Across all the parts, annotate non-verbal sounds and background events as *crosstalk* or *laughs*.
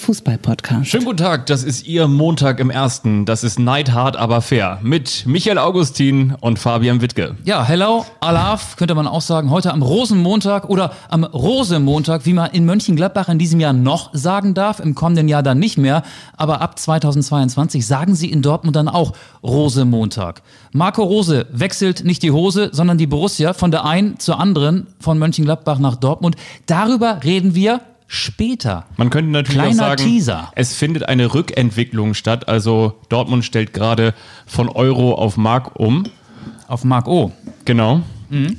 Fußball-Podcast. Schönen guten Tag, das ist Ihr Montag im Ersten. Das ist Neidhart, aber fair. Mit Michael Augustin und Fabian Wittke. Ja, hello, Alaf, könnte man auch sagen. Heute am Rosenmontag oder am Rosemontag, wie man in Mönchengladbach in diesem Jahr noch sagen darf, im kommenden Jahr dann nicht mehr. Aber ab 2022 sagen sie in Dortmund dann auch Rosemontag. Marco Rose wechselt nicht die Hose, sondern die Borussia von der einen zur anderen, von Mönchengladbach nach Dortmund. Darüber reden wir später. Man könnte natürlich Kleiner auch sagen, Teaser. es findet eine Rückentwicklung statt. Also Dortmund stellt gerade von Euro auf Mark um. Auf Marc O. Genau.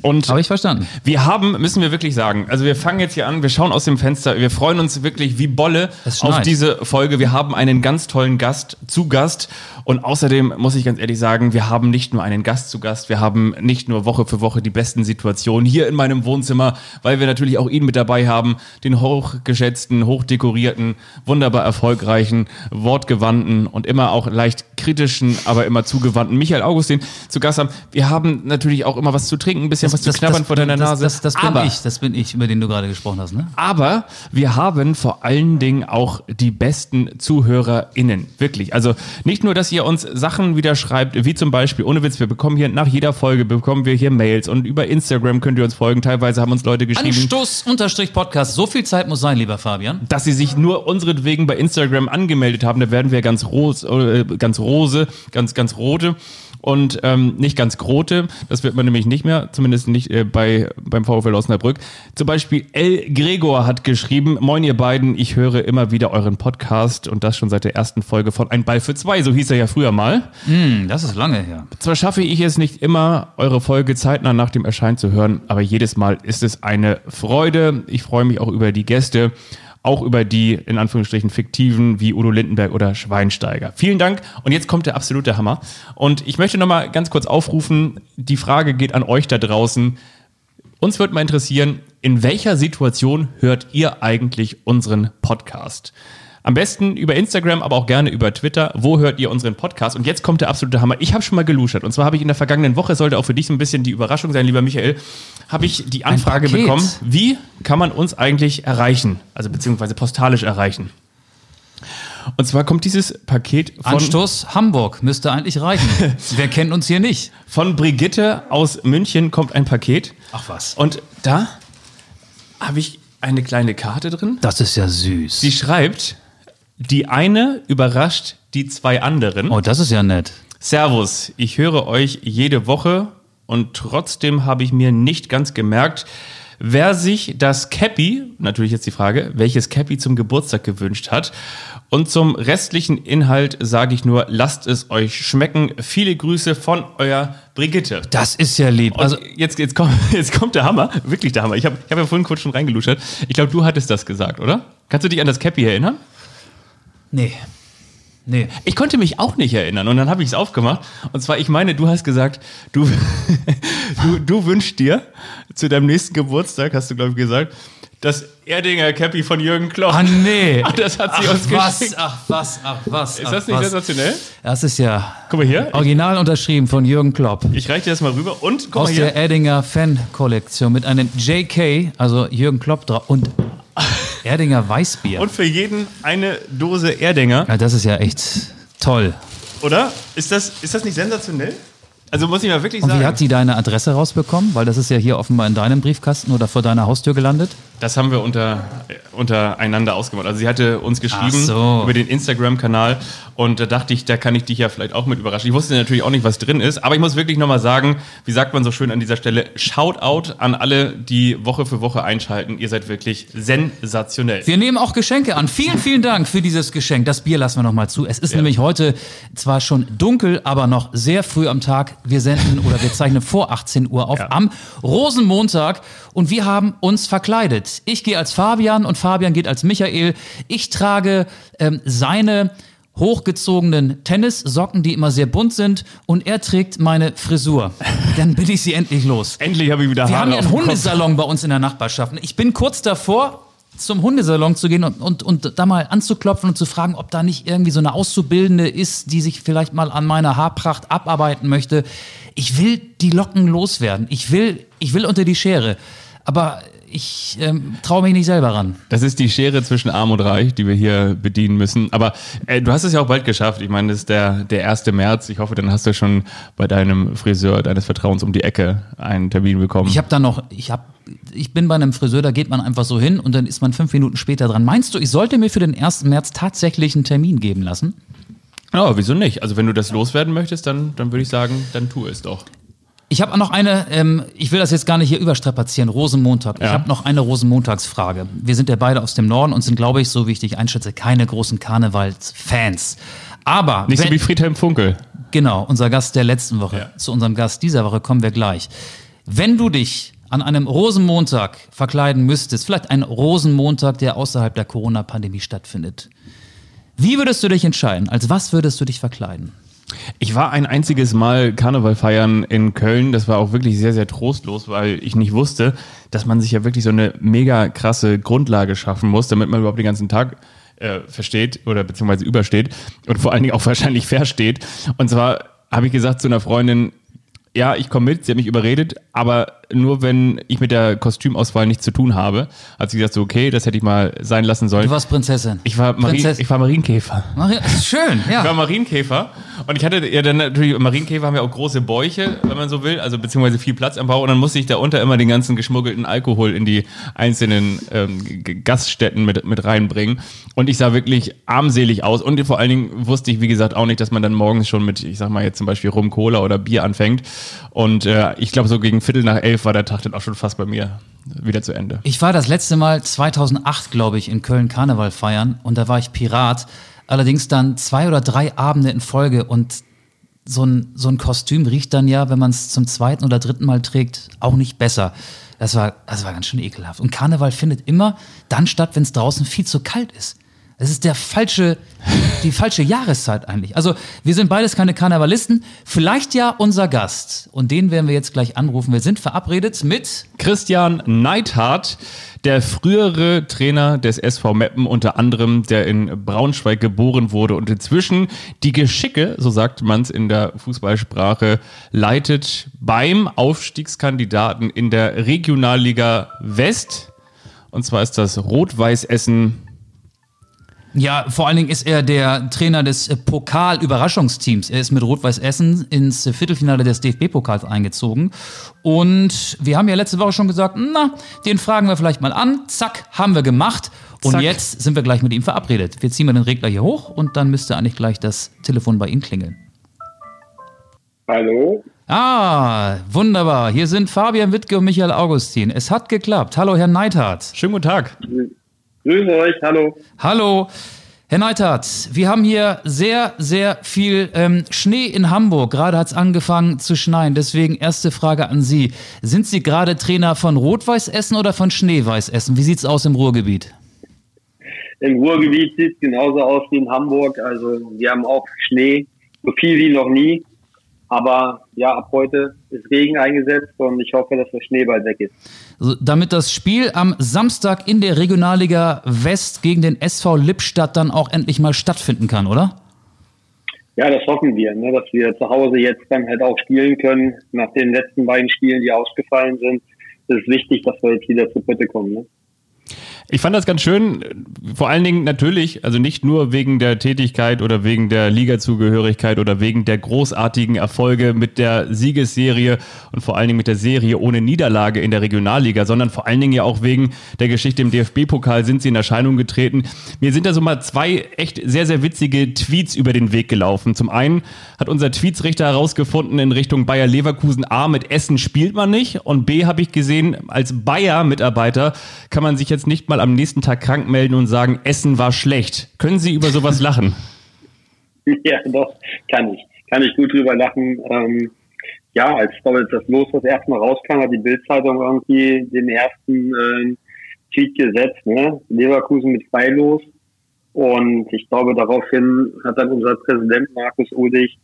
Und Habe ich verstanden. wir haben, müssen wir wirklich sagen, also wir fangen jetzt hier an, wir schauen aus dem Fenster, wir freuen uns wirklich wie Bolle auf diese Folge. Wir haben einen ganz tollen Gast zu Gast und außerdem muss ich ganz ehrlich sagen, wir haben nicht nur einen Gast zu Gast, wir haben nicht nur Woche für Woche die besten Situationen hier in meinem Wohnzimmer, weil wir natürlich auch ihn mit dabei haben, den hochgeschätzten, hochdekorierten, wunderbar erfolgreichen, wortgewandten und immer auch leicht kritischen, aber immer zugewandten Michael Augustin zu Gast haben. Wir haben natürlich auch immer was zu trinken, ein bisschen was zu knabbern vor deiner das, Nase. Das, das, bin aber, ich, das bin ich, über den du gerade gesprochen hast, ne? aber wir haben vor allen Dingen auch die besten ZuhörerInnen. Wirklich. Also nicht nur, dass ihr uns Sachen wieder schreibt, wie zum Beispiel, ohne Witz, wir bekommen hier nach jeder Folge bekommen wir hier Mails und über Instagram könnt ihr uns folgen. Teilweise haben uns Leute geschrieben, Anstoß unterstrich Podcast. So viel Zeit muss sein, lieber Fabian. dass sie sich nur unseretwegen bei Instagram angemeldet haben. Da werden wir ganz ros, äh, ganz rose, ganz, ganz rote und ähm, nicht ganz grote. Das wird man nämlich nicht mehr, zumindest nicht äh, bei, beim VfL Osnabrück. Zum Beispiel L. Gregor hat geschrieben, Moin ihr beiden, ich höre immer wieder euren Podcast und das schon seit der ersten Folge von Ein Ball für zwei, so hieß er ja früher mal. Hm, das ist lange her. Zwar schaffe ich es nicht immer, eure Folge zeitnah nach dem Erscheinen zu hören, aber jedes Mal ist es eine Freude. Ich freue mich auch über die Gäste, auch über die in Anführungsstrichen fiktiven wie Udo Lindenberg oder Schweinsteiger. Vielen Dank und jetzt kommt der absolute Hammer. Und ich möchte nochmal ganz kurz aufrufen, die Frage geht an euch da draußen. Uns würde mal interessieren, in welcher Situation hört ihr eigentlich unseren Podcast? Am besten über Instagram, aber auch gerne über Twitter. Wo hört ihr unseren Podcast? Und jetzt kommt der absolute Hammer. Ich habe schon mal geluschert. Und zwar habe ich in der vergangenen Woche, sollte auch für dich so ein bisschen die Überraschung sein, lieber Michael, habe ich die Anfrage bekommen, wie kann man uns eigentlich erreichen? Also beziehungsweise postalisch erreichen. Und zwar kommt dieses Paket von, Anstoß Hamburg müsste eigentlich reichen. *laughs* Wer kennt uns hier nicht? von Brigitte aus München kommt ein Paket. Ach was. Und da habe ich eine kleine Karte drin. Das ist ja süß. Sie schreibt, die eine überrascht die zwei anderen. oh, das ist ja nett. Servus, ich höre euch jede Woche und trotzdem habe ich mir nicht ganz gemerkt, wer sich das Cappy, natürlich jetzt die Frage, welches Cappy zum Geburtstag gewünscht hat. Und zum restlichen Inhalt sage ich nur, lasst es euch schmecken. Viele Grüße von euer Brigitte. Das ist ja lieb. Also Also, jetzt, jetzt, kommt, *laughs* jetzt kommt der Hammer, wirklich der Hammer. Ich habe ich hab ja vorhin kurz schon reingeluschert. Ich glaube, du hattest das gesagt, oder? Kannst du dich an das Cappy erinnern? Nee. Nee. Ich konnte mich auch nicht erinnern und dann habe ich es aufgemacht. Und zwar, ich meine, du hast gesagt, du, *laughs* du, du wünschst dir zu deinem nächsten Geburtstag, hast du, glaube ich, gesagt, das Erdinger Cappy von Jürgen Klopp. Ah, nee. Ach, *laughs* das hat sie ach, uns was, geschickt. Ach, was, ach, was. Ist das nicht sensationell? Das ist ja Guck mal hier. original unterschrieben von Jürgen Klopp. Ich reiche dir das mal rüber und guck Aus mal hier. der Erdinger Fan-Kollektion mit einem JK, also Jürgen Klopp drauf und Erdinger Weißbier. Und für jeden eine Dose Erdinger. ja, das ist ja echt toll. Oder? Ist das, ist das nicht sensationell? Also muss ich mal wirklich Und sagen. wie hat sie deine Adresse rausbekommen? Weil das ist ja hier offenbar in deinem Briefkasten oder vor deiner Haustür gelandet. Das haben wir unter, untereinander ausgemacht. Also sie hatte uns geschrieben so. über den Instagram-Kanal und da dachte ich, da kann ich dich ja vielleicht auch mit überraschen. Ich wusste natürlich auch nicht, was drin ist, aber ich muss wirklich nochmal sagen, wie sagt man so schön an dieser Stelle, Shoutout an alle, die Woche für Woche einschalten. Ihr seid wirklich sensationell. Wir nehmen auch Geschenke an. Vielen, vielen Dank für dieses Geschenk. Das Bier lassen wir noch mal zu. Es ist nämlich heute zwar schon dunkel, aber noch sehr früh am Tag. Wir senden oder wir zeichnen vor 18 Uhr auf Ja. am Rosenmontag und wir haben uns verkleidet. Ich gehe als Fabian und Fabian geht als Michael. Ich trage ähm, seine hochgezogenen Tennissocken, die immer sehr bunt sind und er trägt meine Frisur. *laughs* Dann bin ich sie endlich los. Endlich habe ich wieder Wir Haare haben ja auf einen. Hundesalon bei uns in der Nachbarschaft. Ich bin kurz davor, zum Hundesalon zu gehen und, und, und da mal anzuklopfen und zu fragen, ob da nicht irgendwie so eine Auszubildende ist, die sich vielleicht mal an meiner Haarpracht abarbeiten möchte. Ich will die Locken loswerden. Ich will, ich will unter die Schere. Aber ich ähm, traue mich nicht selber ran. Das ist die Schere zwischen Arm und Reich, die wir hier bedienen müssen. Aber äh, du hast es ja auch bald geschafft. Ich meine, das ist der, der 1. März. Ich hoffe, dann hast du schon bei deinem Friseur deines Vertrauens um die Ecke einen Termin bekommen. Ich habe da noch, ich habe, ich bin bei einem Friseur, da geht man einfach so hin und dann ist man fünf Minuten später dran. Meinst du, ich sollte mir für den 1. März tatsächlich einen Termin geben lassen? Ja, wieso nicht? Also wenn du das loswerden möchtest, dann, dann würde ich sagen, dann tu es doch. Ich habe noch eine, ähm, ich will das jetzt gar nicht hier überstrapazieren, Rosenmontag. Ich Ja. habe noch eine Rosenmontagsfrage. Wir sind ja beide aus dem Norden und sind, glaube ich, so wie ich dich einschätze, keine großen Karnevalsfans. Aber Nicht so wenn- wie Friedhelm Funkel. Genau, unser Gast der letzten Woche. Ja. Zu unserem Gast dieser Woche kommen wir gleich. Wenn du dich an einem Rosenmontag verkleiden müsstest, vielleicht ein Rosenmontag, der außerhalb der Corona-Pandemie stattfindet, wie würdest du dich entscheiden? Als was würdest du dich verkleiden? Ich war ein einziges Mal Karneval feiern in Köln. Das war auch wirklich sehr, sehr trostlos, weil ich nicht wusste, dass man sich ja wirklich so eine mega krasse Grundlage schaffen muss, damit man überhaupt den ganzen Tag äh, versteht oder beziehungsweise übersteht und vor allen Dingen auch *laughs* wahrscheinlich versteht. Und zwar habe ich gesagt zu einer Freundin, ja, ich komme mit, sie hat mich überredet, aber nur wenn ich mit der Kostümauswahl nichts zu tun habe, hat sie gesagt, so okay, das hätte ich mal sein lassen sollen. Du warst Prinzessin. ich war, Marien, Prinzessin. ich war Marienkäfer. Ja, schön, Ich war ja. Marienkäfer und ich hatte ja dann natürlich, Marienkäfer haben ja auch große Bäuche, wenn man so will, also beziehungsweise viel Platz am Bauch und dann musste ich da unter immer den ganzen geschmuggelten Alkohol in die einzelnen ähm, Gaststätten mit, mit reinbringen und ich sah wirklich armselig aus und vor allen Dingen wusste ich, wie gesagt, auch nicht, dass man dann morgens schon mit, ich sag mal jetzt zum Beispiel Rum, Cola oder Bier anfängt und äh, ich glaube so gegen Viertel nach elf war der Tag dann auch schon fast bei mir wieder zu Ende. Ich war das letzte Mal 2008, glaube ich, in Köln Karneval feiern und da war ich Pirat. Allerdings dann zwei oder drei Abende in Folge und so ein, so ein Kostüm riecht dann ja, wenn man es zum zweiten oder dritten Mal trägt, auch nicht besser. Das war, das war ganz schön ekelhaft. Und Karneval findet immer dann statt, wenn es draußen viel zu kalt ist. Es ist der falsche, die falsche Jahreszeit eigentlich. Also wir sind beides keine Karnevalisten. Vielleicht ja unser Gast. Und den werden wir jetzt gleich anrufen. Wir sind verabredet mit Christian Neidhardt, der frühere Trainer des SV Meppen, unter anderem, der in Braunschweig geboren wurde und inzwischen die Geschicke, so sagt man es in der Fußballsprache, leitet beim Aufstiegskandidaten in der Regionalliga West. Und zwar ist das Rot-Weiß Essen. Ja, vor allen Dingen ist er der Trainer des äh, Pokal-Überraschungsteams. Er ist mit Rot-Weiß Essen ins Viertelfinale des DFB-Pokals eingezogen. Und wir haben ja letzte Woche schon gesagt, na, den fragen wir vielleicht mal an. Zack, haben wir gemacht. Und Zack. jetzt jetzt sind wir gleich mit ihm verabredet. Wir ziehen mal den Regler hier hoch und dann müsste eigentlich gleich das Telefon bei ihm klingeln. Hallo? Ah, wunderbar. Hier sind Fabian Wittke und Michael Augustin. Es hat geklappt. Hallo, Herr Neithardt. Schönen guten Tag. Grüße euch, hallo. Hallo. Herr Neithardt, wir haben hier sehr, sehr viel ähm, Schnee in Hamburg. Gerade hat es angefangen zu schneien. Deswegen erste Frage an Sie. Sind Sie gerade Trainer von Rot-Weiß Essen oder von Schneeweiß Essen? Wie sieht's aus im Ruhrgebiet? Im Ruhrgebiet sieht es genauso aus wie in Hamburg. Also wir haben auch Schnee, so viel wie noch nie. Aber ja, ab heute ist Regen eingesetzt und ich hoffe, dass der Schnee bald weg ist. Also, damit das Spiel am Samstag in der Regionalliga West gegen den SV Lippstadt dann auch endlich mal stattfinden kann, oder? Ja, das hoffen wir, ne, dass wir zu Hause jetzt dann halt auch spielen können. Nach den letzten beiden Spielen, die ausgefallen sind, ist es wichtig, dass wir jetzt wieder zur Bitte kommen. Ne? Ich fand das ganz schön, vor allen Dingen natürlich, also nicht nur wegen der Tätigkeit oder wegen der Ligazugehörigkeit oder wegen der großartigen Erfolge mit der Siegesserie und vor allen Dingen mit der Serie ohne Niederlage in der Regionalliga, sondern vor allen Dingen ja auch wegen der Geschichte im DFB-Pokal sind sie in Erscheinung getreten. Mir sind da so mal zwei echt sehr, sehr witzige Tweets über den Weg gelaufen. Zum einen hat unser Tweetsrichter herausgefunden in Richtung Bayer Leverkusen, A, mit Essen spielt man nicht und B, habe ich gesehen, als Bayer-Mitarbeiter kann man sich jetzt nicht mal am nächsten Tag krank melden und sagen, Essen war schlecht. Können Sie über sowas *laughs* lachen? Ja, doch, kann ich. Kann ich gut drüber lachen. Ähm, ja, als das Los das erste Mal rauskam, hat die Bildzeitung irgendwie den ersten äh, Tweet gesetzt, ne? Leverkusen mit Freilos. Und ich glaube, daraufhin hat dann unser Präsident Markus Udig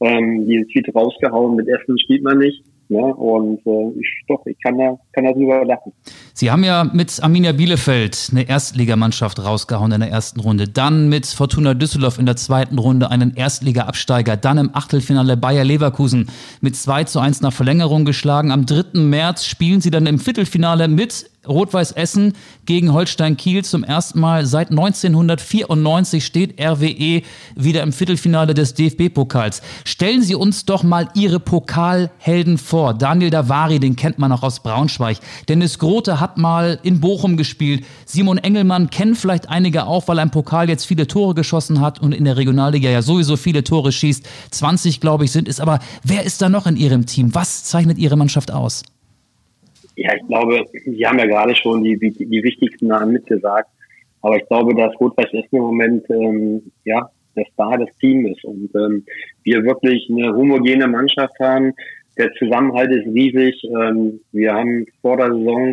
ähm, diesen Tweet rausgehauen, mit Essen spielt man nicht. Ne? Und äh, ich, doch, ich kann da, kann da drüber lachen. Sie haben ja mit Arminia Bielefeld eine Erstligamannschaft rausgehauen in der ersten Runde. Dann mit Fortuna Düsseldorf in der zweiten Runde einen Erstliga-Absteiger. Dann im Achtelfinale Bayer Leverkusen mit 2 zu 1 nach Verlängerung geschlagen. Am 3. März spielen sie dann im Viertelfinale mit Rot-Weiß Essen gegen Holstein Kiel zum ersten Mal seit 1994 steht RWE wieder im Viertelfinale des DFB-Pokals. Stellen Sie uns doch mal Ihre Pokalhelden vor. Daniel Davari, den kennt man auch aus Braunschweig. Dennis Grote hat mal in Bochum gespielt. Simon Engelmann kennen vielleicht einige auch, weil im Pokal jetzt viele Tore geschossen hat und in der Regionalliga ja sowieso viele Tore schießt. 20, glaube ich, sind es. Aber wer ist da noch in Ihrem Team? Was zeichnet Ihre Mannschaft aus? Ja, ich glaube, Sie haben ja gerade schon die, die, die wichtigsten Namen mitgesagt. Aber ich glaube, dass Rot-Weiß Essen im Moment ähm, ja, der Star des Teams ist und ähm, wir wirklich eine homogene Mannschaft haben. Der Zusammenhalt ist riesig. Ähm, wir haben vor der Saison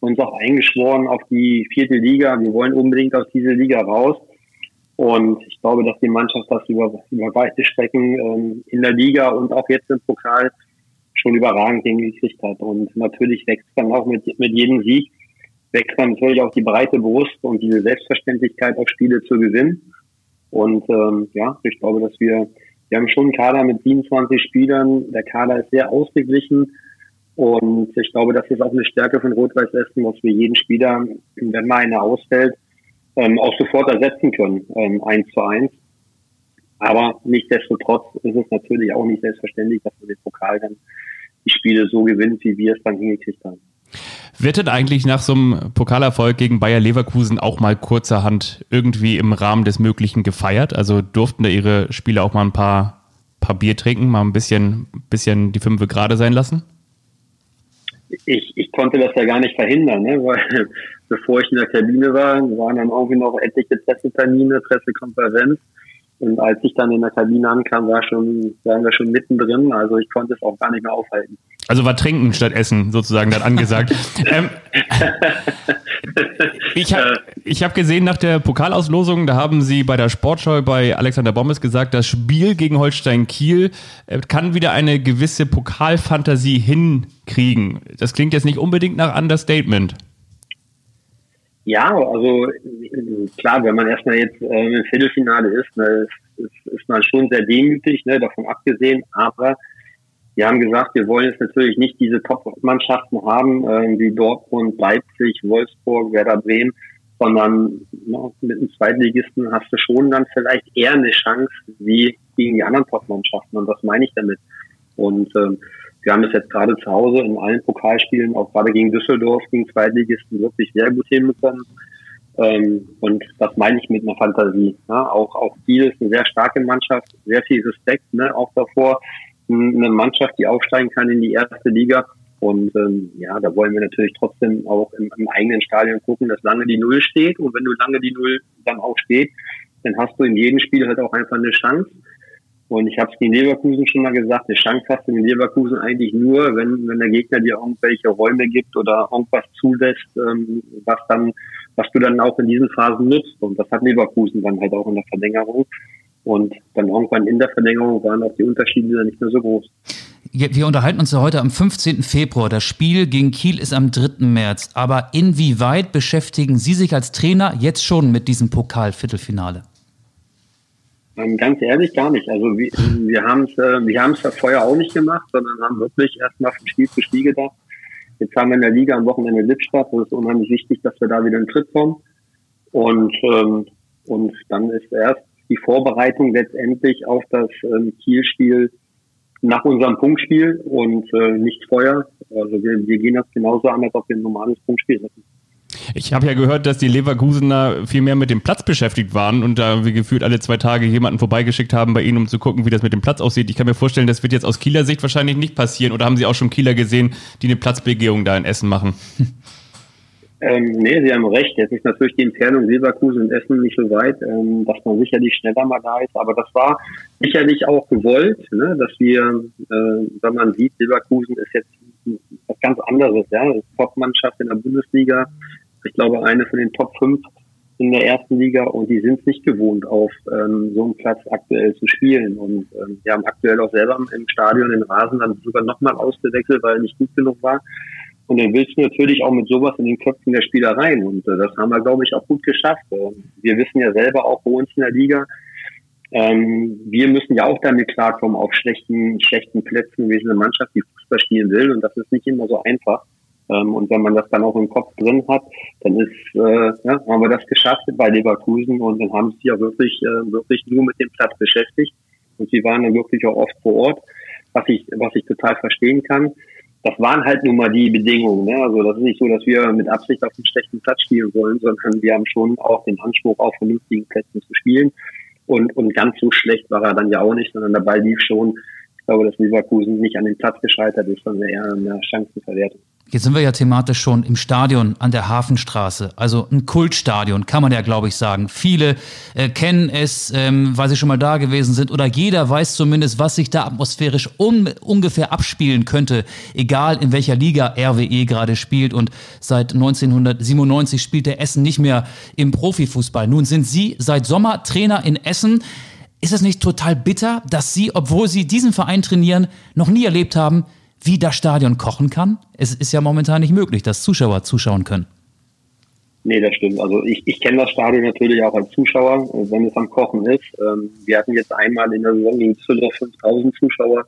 uns auch eingeschworen auf die vierte Liga. Wir wollen unbedingt aus dieser Liga raus. Und ich glaube, dass die Mannschaft das über, über weite Strecken ähm, in der Liga und auch jetzt im Pokal schon überragend hingekriegt hat. Und natürlich wächst dann auch mit, mit jedem Sieg, wächst dann natürlich auch die breite Brust und diese Selbstverständlichkeit, auch Spiele zu gewinnen. Und ähm, ja, ich glaube, dass wir, wir haben schon einen Kader mit 27 Spielern. Der Kader ist sehr ausgeglichen. Und ich glaube, das ist auch eine Stärke von Rot-Weiß Essen, dass wir jeden Spieler, wenn mal einer ausfällt, ähm, auch sofort ersetzen können, ähm, eins zu eins. Aber nichtsdestotrotz ist es natürlich auch nicht selbstverständlich, dass man den Pokal dann die Spiele so gewinnt, wie wir es dann hingekriegt haben. Wird denn eigentlich nach so einem Pokalerfolg gegen Bayer Leverkusen auch mal kurzerhand irgendwie im Rahmen des Möglichen gefeiert? Also durften da ihre Spieler auch mal ein paar, paar Bier trinken, mal ein bisschen, bisschen die Fünfe gerade sein lassen? Ich, ich konnte das ja gar nicht verhindern, ne? weil *laughs* bevor ich in der Kabine war, waren dann irgendwie noch etliche Pressetermine, Pressekonferenz. Und als ich dann in der Kabine ankam, war schon, waren wir schon mittendrin. Also ich konnte es auch gar nicht mehr aufhalten. Also war Trinken statt Essen sozusagen dann angesagt. *laughs* ähm, ich habe ich hab gesehen nach der Pokalauslosung, da haben Sie bei der Sportschau bei Alexander Bommes gesagt, das Spiel gegen Holstein Kiel äh, kann wieder eine gewisse Pokalfantasie hinkriegen. Das klingt jetzt nicht unbedingt nach Understatement. Ja, also klar, wenn man erstmal jetzt äh, im Viertelfinale ist, ne, ist, ist, man schon sehr demütig, ne, davon abgesehen. Aber wir haben gesagt, wir wollen jetzt natürlich nicht diese Top-Mannschaften haben, äh, wie Dortmund, Leipzig, Wolfsburg, Werder Bremen, sondern ne, mit einem Zweitligisten hast du schon dann vielleicht eher eine Chance wie gegen die anderen Top-Mannschaften. Und was meine ich damit? Und ähm, wir haben das jetzt gerade zu Hause in allen Pokalspielen, auch gerade gegen Düsseldorf, gegen Zweitligisten, wirklich sehr gut hinbekommen. Ähm, und das meine ich mit einer Fantasie. Ne? Auch, auch Kiel ist eine sehr starke Mannschaft, sehr viel Respekt, ne? auch davor. Eine Mannschaft, die aufsteigen kann in die erste Liga. Und ähm, ja, da wollen wir natürlich trotzdem auch im, im eigenen Stadion gucken, dass lange die Null steht. Und wenn du lange die Null dann auch steht, dann hast du in jedem Spiel halt auch einfach eine Chance. Und ich habe es gegen Leverkusen schon mal gesagt, eine Chance hast du in Leverkusen eigentlich nur, wenn, wenn der Gegner dir irgendwelche Räume gibt oder irgendwas zulässt, ähm, was dann, was du dann auch in diesen Phasen nutzt. Und das hat Leverkusen dann halt auch in der Verlängerung. Und dann irgendwann in der Verlängerung waren auch die Unterschiede dann nicht mehr so groß. Wir unterhalten uns ja heute am 15. Februar. Das Spiel gegen Kiel ist am 3. März. Aber inwieweit beschäftigen Sie sich als Trainer jetzt schon mit diesem Pokal-Viertelfinale? Ähm, ganz ehrlich gar nicht. Also wir, wir haben es äh, wir haben es ja vorher auch nicht gemacht, sondern haben wirklich erstmal von Spiel zu Spiel gedacht. Jetzt haben wir in der Liga am Wochenende Lippstadt. Das ist unheimlich wichtig, dass wir da wieder in den Tritt kommen. Und, ähm, und dann ist erst die Vorbereitung letztendlich auf das ähm, Kielspiel nach unserem Punktspiel und äh, nicht vorher. Also wir, wir gehen das genauso an, als ob wir ein normales Punktspiel hätten. Ich habe ja gehört, dass die Leverkusener viel mehr mit dem Platz beschäftigt waren und da wie gefühlt alle zwei Tage jemanden vorbeigeschickt haben bei ihnen, um zu gucken, wie das mit dem Platz aussieht. Ich kann mir vorstellen, das wird jetzt aus Kieler Sicht wahrscheinlich nicht passieren. Oder haben Sie auch schon Kieler gesehen, die eine Platzbegehung da in Essen machen? *laughs* Ähm, nee, Sie haben recht. Jetzt ist natürlich die Entfernung Leverkusen und Essen nicht so weit, ähm, dass man sicherlich schneller mal da ist. Aber das war sicherlich auch gewollt, ne, dass wir, äh, wenn man sieht, Leverkusen ist jetzt was ganz anderes, ja, Top-Mannschaft in der Bundesliga, ich glaube, eine von den Top 5 in der ersten Liga und die sind es nicht gewohnt, auf ähm, so einem Platz aktuell zu spielen. Und ähm, wir haben aktuell auch selber im Stadion den Rasen dann sogar nochmal ausgewechselt, weil er nicht gut genug war. Und dann willst du natürlich auch mit sowas in den Köpfen der Spieler rein. Und äh, das haben wir, glaube ich, auch gut geschafft. Äh, wir wissen ja selber auch bei uns in der Liga, ähm, wir müssen ja auch damit klarkommen auf schlechten, schlechten Plätzen. Wir sind eine Mannschaft, die Fußball spielen will und das ist nicht immer so einfach. Ähm, und wenn man das dann auch im Kopf drin hat, dann ist, äh, ja, haben wir das geschafft bei Leverkusen und dann haben sie ja wirklich, äh, wirklich nur mit dem Platz beschäftigt. Und sie waren dann wirklich auch oft vor Ort, was ich, was ich total verstehen kann. Das waren halt nun mal die Bedingungen. Ne? Also das ist nicht so, dass wir mit Absicht auf einem schlechten Platz spielen wollen, sondern wir haben schon auch den Anspruch, auf vernünftigen Plätzen zu spielen. Und, und ganz so schlecht war er dann ja auch nicht, sondern der Ball lief schon. Ich glaube, dass Leverkusen nicht an den Platz gescheitert ist, sondern eher an der Chancenverwertung. Jetzt sind wir ja thematisch schon im Stadion an der Hafenstraße, also ein Kultstadion, kann man ja, glaube ich, sagen. Viele äh, kennen es, ähm, weil sie schon mal da gewesen sind, oder jeder weiß zumindest, was sich da atmosphärisch un ungefähr abspielen könnte, egal in welcher Liga RWE gerade spielt. Und seit 1997 spielt der Essen nicht mehr im Profifußball. Nun sind Sie seit Sommer Trainer in Essen. Ist es nicht total bitter, dass Sie, obwohl Sie diesen Verein trainieren, noch nie erlebt haben, wie das Stadion kochen kann? Es ist ja momentan nicht möglich, dass Zuschauer zuschauen können. Nee, das stimmt. Also ich, ich kenne das Stadion natürlich auch als Zuschauer, wenn es am Kochen ist. Ähm, wir hatten jetzt einmal in der Saison gegen Züller 5000 Zuschauer.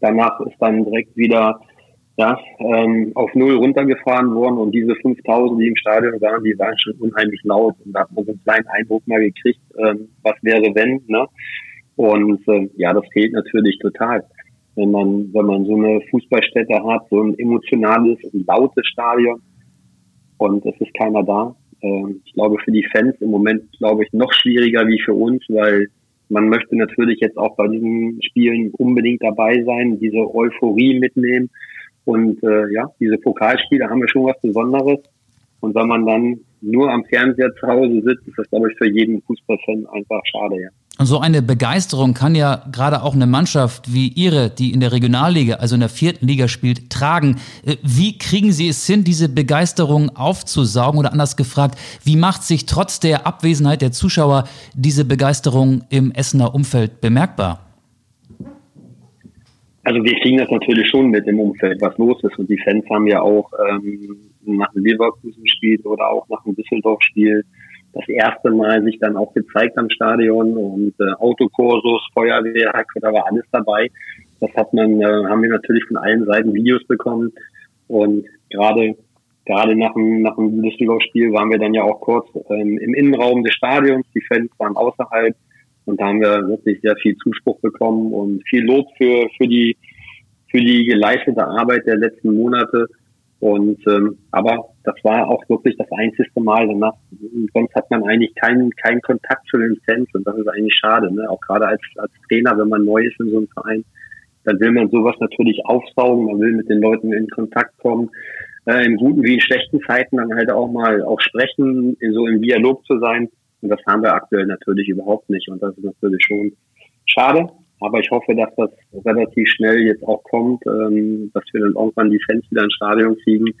Danach ist dann direkt wieder ja, ähm, auf Null runtergefahren worden und diese 5000, die im Stadion waren, die waren schon unheimlich laut und da hat man so einen kleinen Eindruck mal gekriegt, ähm, was wäre wenn, ne? Und äh, ja, das fehlt natürlich total wenn man, wenn man so eine Fußballstätte hat, so ein emotionales, lautes Stadion und es ist keiner da. Ähm, ich glaube, für die Fans im Moment, glaube ich, noch schwieriger wie für uns, weil man möchte natürlich jetzt auch bei diesen Spielen unbedingt dabei sein, diese Euphorie mitnehmen. Und äh, ja, diese Pokalspiele haben wir schon was Besonderes. Und wenn man dann nur am Fernseher zu Hause sitzt, ist das, glaube ich, für jeden Fußballfan einfach schade, ja. Und so eine Begeisterung kann ja gerade auch eine Mannschaft wie Ihre, die in der Regionalliga, also in der vierten Liga spielt, tragen. Äh, wie kriegen Sie es hin, diese Begeisterung aufzusaugen? Oder anders gefragt, wie macht sich trotz der Abwesenheit der Zuschauer diese Begeisterung im Essener Umfeld bemerkbar? Also wir kriegen das natürlich schon mit im Umfeld, was los ist. Und die Fans haben ja auch ähm, nach dem Leverkusen-Spiel oder auch nach dem Düsseldorf-Spiel das erste Mal sich dann auch gezeigt am Stadion und äh, Autokursus, Feuerwehr, da war alles dabei. Das hat man, äh, haben wir natürlich von allen Seiten Videos bekommen und gerade gerade nach dem, nach dem Düsseldorf-Spiel waren wir dann ja auch kurz ähm, im Innenraum des Stadions, die Fans waren außerhalb und da haben wir wirklich sehr viel Zuspruch bekommen und viel Lob für, für die für die geleistete Arbeit der letzten Monate. Und ähm, aber das war auch wirklich das einzigste Mal danach. Sonst hat man eigentlich keinen keinen Kontakt zu den Fans und das ist eigentlich schade. Ne? Auch gerade als als Trainer, wenn man neu ist in so einem Verein, dann will man sowas natürlich aufsaugen. Man will mit den Leuten in Kontakt kommen, äh, in guten wie in schlechten Zeiten dann halt auch mal auch sprechen, so im Dialog zu sein. Und das haben wir aktuell natürlich überhaupt nicht. Und das ist natürlich schon schade. Aber ich hoffe, dass das relativ schnell jetzt auch kommt, ähm, dass wir dann irgendwann die Fans wieder ins Stadion kriegen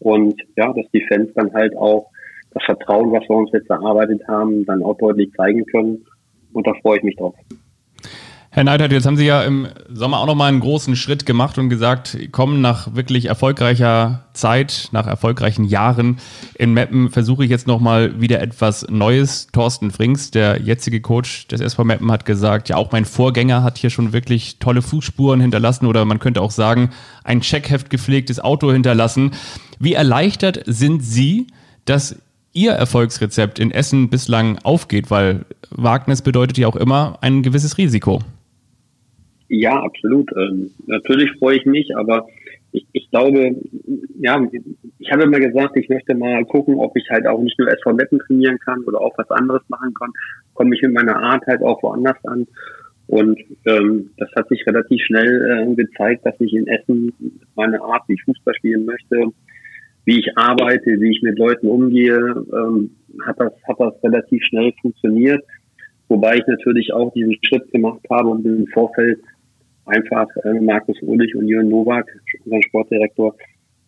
und ja, dass die Fans dann halt auch das Vertrauen, was wir uns jetzt erarbeitet haben, dann auch deutlich zeigen können. Und da freue ich mich drauf. Herr Neidhardt, jetzt haben Sie ja im Sommer auch nochmal einen großen Schritt gemacht und gesagt, kommen nach wirklich erfolgreicher Zeit, nach erfolgreichen Jahren in Meppen, versuche ich jetzt nochmal wieder etwas Neues. Thorsten Frings, der jetzige Coach des SV Meppen, hat gesagt, ja, auch mein Vorgänger hat hier schon wirklich tolle Fußspuren hinterlassen oder man könnte auch sagen, ein Checkheft gepflegtes Auto hinterlassen. Wie erleichtert sind Sie, dass Ihr Erfolgsrezept in Essen bislang aufgeht, weil Wagnis bedeutet ja auch immer ein gewisses Risiko. Ja, absolut. Ähm, natürlich freue ich mich, aber ich, ich glaube, ja, ich habe immer gesagt, ich möchte mal gucken, ob ich halt auch nicht nur SV Metten trainieren kann oder auch was anderes machen kann. Komme ich mit meiner Art halt auch woanders an. Und ähm, das hat sich relativ schnell äh, gezeigt, dass ich in Essen meine Art, wie ich Fußball spielen möchte, wie ich arbeite, wie ich mit Leuten umgehe, ähm, hat das hat das relativ schnell funktioniert. Wobei ich natürlich auch diesen Schritt gemacht habe und im Vorfeld einfach äh, Markus Ulich und Jürgen Nowak, unser Sportdirektor,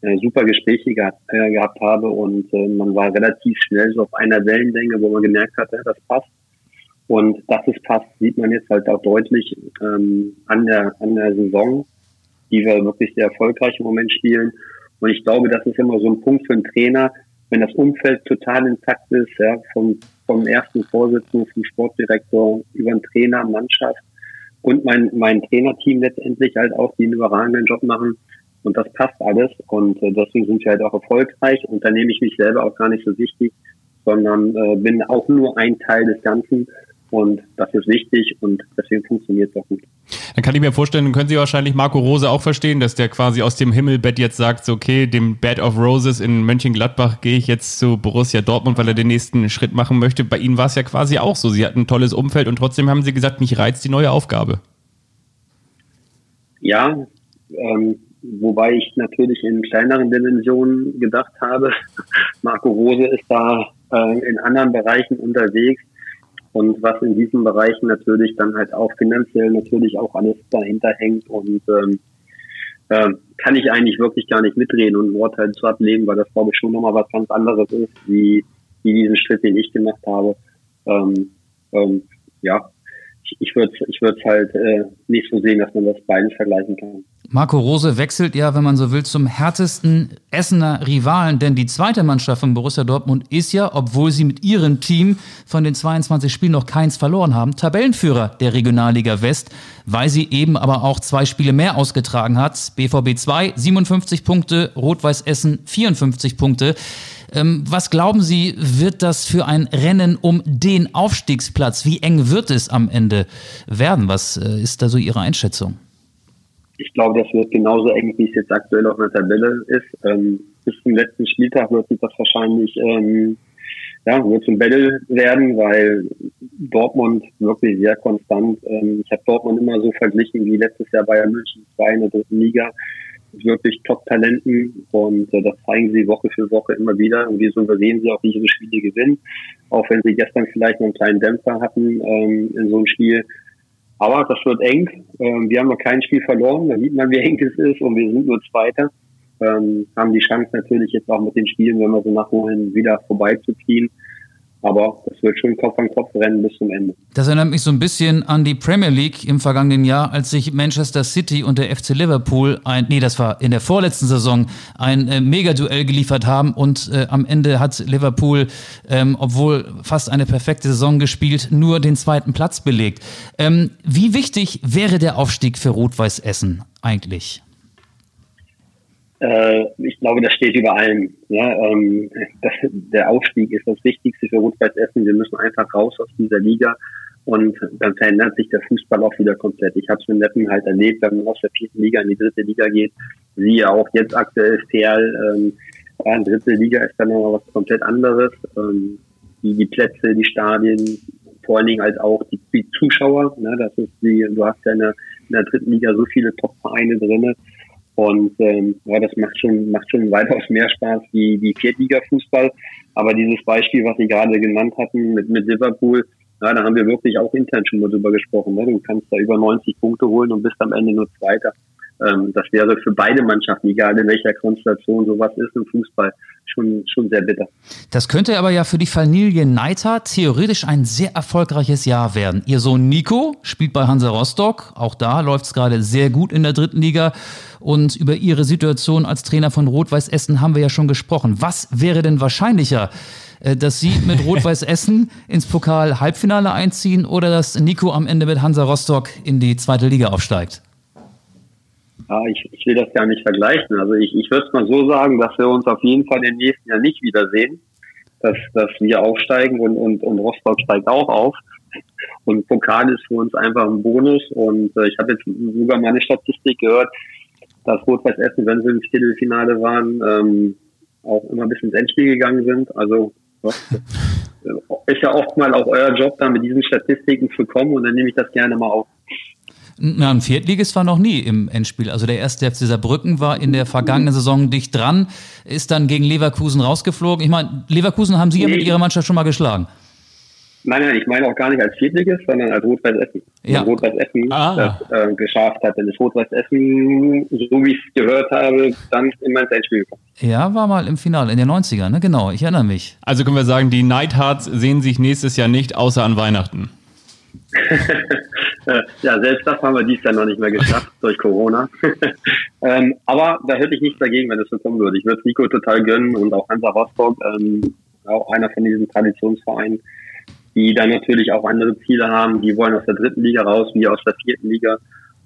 äh, super Gespräche gehabt, äh, gehabt habe und äh, man war relativ schnell so auf einer Wellenlänge, wo man gemerkt hat, das passt. Und dass es passt, sieht man jetzt halt auch deutlich ähm, an der an der Saison, die wir wirklich sehr erfolgreich im Moment spielen. Und ich glaube, das ist immer so ein Punkt für einen Trainer, wenn das Umfeld total intakt ist, ja, vom, vom ersten Vorsitzenden, vom Sportdirektor über den Trainer, Mannschaft, und mein, mein Trainerteam letztendlich halt auch, die einen überragenden Job machen, und das passt alles. Und äh, deswegen sind wir halt auch erfolgreich. Und da nehme ich mich selber auch gar nicht so wichtig, sondern äh, bin auch nur ein Teil des Ganzen und das ist wichtig und deswegen funktioniert es auch gut. Dann kann ich mir vorstellen, dann können Sie wahrscheinlich Marco Rose auch verstehen, dass der quasi aus dem Himmelbett jetzt sagt, so, okay, dem Bed of Roses in Mönchengladbach gehe ich jetzt zu Borussia Dortmund, weil er den nächsten Schritt machen möchte. Bei Ihnen war es ja quasi auch so. Sie hatten ein tolles Umfeld und trotzdem haben Sie gesagt, mich reizt die neue Aufgabe. Ja, ähm, wobei ich natürlich in kleineren Dimensionen gedacht habe. *laughs* Marco Rose ist da äh, in anderen Bereichen unterwegs und was in diesen Bereichen natürlich dann halt auch finanziell natürlich auch alles dahinter hängt und ähm, äh, kann ich eigentlich wirklich gar nicht mitreden und ein Urteil zu ablegen, weil das glaube ich schon nochmal was ganz anderes ist, wie, wie diesen Schritt, den ich gemacht habe. Ähm, ähm, ja, ich, ich würde ich würde halt äh, nicht so sehen, dass man das beides vergleichen kann. Marco Rose wechselt ja, wenn man so will, zum härtesten Essener Rivalen, denn die zweite Mannschaft von Borussia Dortmund ist ja, obwohl sie mit ihrem Team von den 22 Spielen noch keins verloren haben, Tabellenführer der Regionalliga West, weil sie eben aber auch zwei Spiele mehr ausgetragen hat. BVB 2 57 Punkte, Rot-Weiß Essen 54 Punkte. Ähm, was glauben Sie, wird das für ein Rennen um den Aufstiegsplatz? Wie eng wird es am Ende werden? Was äh, ist da so Ihre Einschätzung? Ich glaube, das wird genauso eng, wie es jetzt aktuell auf einer Tabelle ist. Ähm, bis zum letzten Spieltag wird sich das wahrscheinlich ähm, ja, wird zum Battle werden, weil Dortmund wirklich sehr konstant. Ähm, ich habe Dortmund immer so verglichen wie letztes Jahr Bayern München 2 in der dritten Liga wirklich Top-Talenten und äh, das zeigen sie Woche für Woche immer wieder und wie souverän sie auch diese Spiele gewinnen, auch wenn sie gestern vielleicht einen kleinen Dämpfer hatten ähm, in so einem Spiel. Aber das wird eng. Ähm, wir haben noch kein Spiel verloren, da sieht man, wie eng es ist und wir sind nur Zweiter. Ähm, haben die Chance natürlich jetzt auch mit den Spielen, wenn wir so nachholen, wieder vorbeizuziehen. Aber es wird schon Kopf an Kopf rennen bis zum Ende. Das erinnert mich so ein bisschen an die Premier League im vergangenen Jahr, als sich Manchester City und der FC Liverpool ein, nee, das war in der vorletzten Saison, ein äh, Mega-Duell geliefert haben und äh, am Ende hat Liverpool, ähm, obwohl fast eine perfekte Saison gespielt, nur den zweiten Platz belegt. Ähm, wie wichtig wäre der Aufstieg für Rot-Weiß Essen eigentlich? Äh, ich glaube, das steht über allem. Ja, ähm, das, der Aufstieg ist das Wichtigste für Rot-Weiß Essen. Wir müssen einfach raus aus dieser Liga und dann verändert sich der Fußball auch wieder komplett. Ich habe es mit Neppen halt erlebt, wenn man aus der vierten Liga in die dritte Liga geht. Siehe auch jetzt aktuell Ferl. Ähm, ja, dritte Liga ist dann noch was komplett anderes. Ähm, die, die Plätze, die Stadien, vor allen Dingen halt auch die, die Zuschauer. Ne, das ist die, du hast ja in der, in der dritten Liga so viele Top-Vereine drinne und ähm, ja, das macht schon, macht schon weitaus mehr Spaß wie die Viertliga-Fußball. Aber dieses Beispiel, was Sie gerade genannt hatten mit, mit Liverpool, ja, da haben wir wirklich auch intern schon mal drüber gesprochen. Ne? Du kannst da über 90 Punkte holen und bist am Ende nur Zweiter. Ähm, das wäre für beide Mannschaften, egal in welcher Konstellation sowas ist im Fußball, schon, schon sehr bitter. Das könnte aber ja für die Familie Neiter theoretisch ein sehr erfolgreiches Jahr werden. Ihr Sohn Nico spielt bei Hansa Rostock. Auch da läuft es gerade sehr gut in der dritten Liga. Und über Ihre Situation als Trainer von Rot-Weiß Essen haben wir ja schon gesprochen. Was wäre denn wahrscheinlicher? Äh, dass Sie mit *laughs* Rot-Weiß Essen ins Pokal-Halbfinale einziehen oder dass Nico am Ende mit Hansa Rostock in die zweite Liga aufsteigt? Ja, ich, ich will das gar nicht vergleichen. Also ich, ich würde es mal so sagen, dass wir uns auf jeden Fall im nächsten Jahr nicht wiedersehen, dass, dass wir aufsteigen und, und, und Rostock steigt auch auf. Und Pokal ist für uns einfach ein Bonus. Und äh, ich habe jetzt sogar mal eine Statistik gehört, dass Rot-Weiß Essen, wenn sie im Viertelfinale waren, ähm, auch immer bis ins Endspiel gegangen sind. Also *laughs* ist ja oft mal auch euer Job, da mit diesen Statistiken zu kommen und dann nehme ich das gerne mal auf. Na, ein Viertligist war noch nie im Endspiel. Also der erste FC Saarbrücken war in der vergangenen Saison dicht dran, ist dann gegen Leverkusen rausgeflogen. Ich meine, Leverkusen haben Sie ja mit Ihrer Mannschaft schon mal geschlagen. Nein, nein, ich meine auch gar nicht als Viertligist, sondern als Rot-Weiß Essen. Ja. Wenn Rot-Weiß Essen ah. das äh, geschafft hat, dann ist Rot-Weiß Essen, so wie ich es gehört habe, dann immer ins Endspiel gekommen. Ja, war mal im Finale in den 90ern, ne? Genau, ich erinnere mich. Also können wir sagen, die Neidharts sehen sich nächstes Jahr nicht, außer an Weihnachten. *laughs* ja, selbst das haben wir dies Jahr noch nicht mehr geschafft *laughs* durch Corona. *laughs* ähm, aber da hätte ich nichts dagegen, wenn es so kommen würde. Ich würde es Nico total gönnen und auch Hansa Rostock, ähm, auch einer von diesen Traditionsvereinen, die dann natürlich auch andere Ziele haben. Die wollen aus der dritten Liga raus, wie aus der vierten Liga.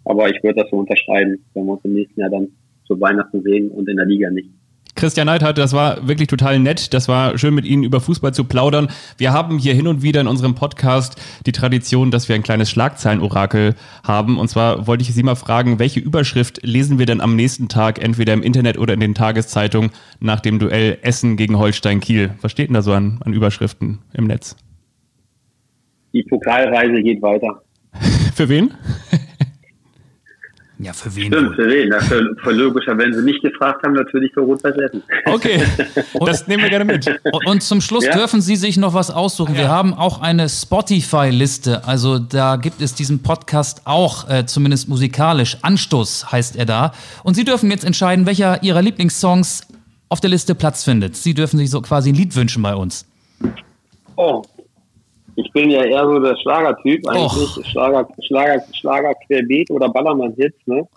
Aber ich würde das so unterschreiben, wenn wir uns im nächsten Jahr dann zu Weihnachten sehen und in der Liga nicht. Christian Neidhardt, das war wirklich total nett. Das war schön mit Ihnen über Fußball zu plaudern. Wir haben hier hin und wieder in unserem Podcast die Tradition, dass wir ein kleines Schlagzeilenorakel haben. Und zwar wollte ich Sie mal fragen, welche Überschrift lesen wir denn am nächsten Tag, entweder im Internet oder in den Tageszeitungen, nach dem Duell Essen gegen Holstein Kiel? Was steht denn da so an, an Überschriften im Netz? Die Pokalreise geht weiter. *laughs* Für wen? Ja, für wen? Stimmt, für wen? Ja, für, für logischer, wenn Sie mich gefragt haben, natürlich für Rot-Weiß Essen. Okay, *laughs* das nehmen wir gerne mit. Und zum Schluss ja? dürfen Sie sich noch was aussuchen. Ja. Wir haben auch eine Spotify-Liste. Also da gibt es diesen Podcast auch, äh, zumindest musikalisch. Anstoß heißt er da. Und Sie dürfen jetzt entscheiden, welcher Ihrer Lieblingssongs auf der Liste Platz findet. Sie dürfen sich so quasi ein Lied wünschen bei uns. Oh, ich bin ja eher so der Schlagertyp eigentlich. Och. Schlager, Schlager, Schlager querbeet oder Ballermann-Hits, ne? *laughs*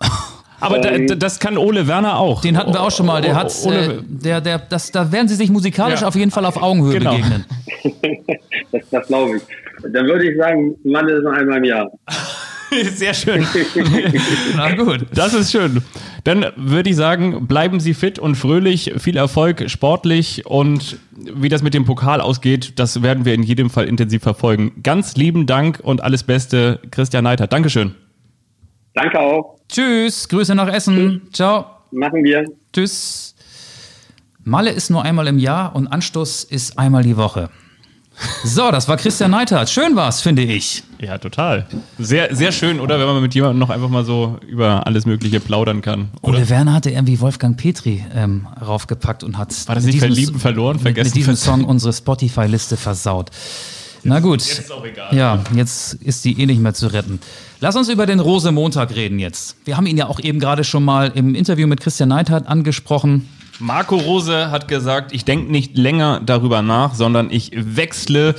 Aber ähm, da, das kann Ole Werner auch. Den hatten wir auch schon mal. Der hat, äh, der, der, das, da werden sie sich musikalisch ja. auf jeden Fall auf Augenhöhe genau. begegnen. *laughs* das das glaube ich. Dann würde ich sagen, Mann ist noch einmal im Jahr. *laughs* *laughs* Sehr schön. *laughs* Na gut. Das ist schön. Dann würde ich sagen, bleiben Sie fit und fröhlich, viel Erfolg sportlich und wie das mit dem Pokal ausgeht, das werden wir in jedem Fall intensiv verfolgen. Ganz lieben Dank und alles Beste, Christian Neiter. Dankeschön. Danke auch. Tschüss, Grüße nach Essen. Tschüss. Ciao. Machen wir. Tschüss. Malle ist nur einmal im Jahr und Anstoß ist einmal die Woche. So, das war Christian Neithardt. Schön war's, finde ich. Ja, total. Sehr, sehr schön, oder? Wenn man mit jemandem noch einfach mal so über alles Mögliche plaudern kann. Oder? Ole Werner hatte irgendwie Wolfgang Petri ähm, raufgepackt und hat. War das nicht Verlieben verloren, vergessen? Mit, mit diesem Song unsere Spotify-Liste versaut. Na gut. Jetzt ist auch egal. Ja, jetzt ist die eh nicht mehr zu retten. Lass uns über den Rosemontag reden jetzt. Wir haben ihn ja auch eben gerade schon mal im Interview mit Christian Neithardt angesprochen. Marco Rose hat gesagt, ich denke nicht länger darüber nach, sondern ich wechsle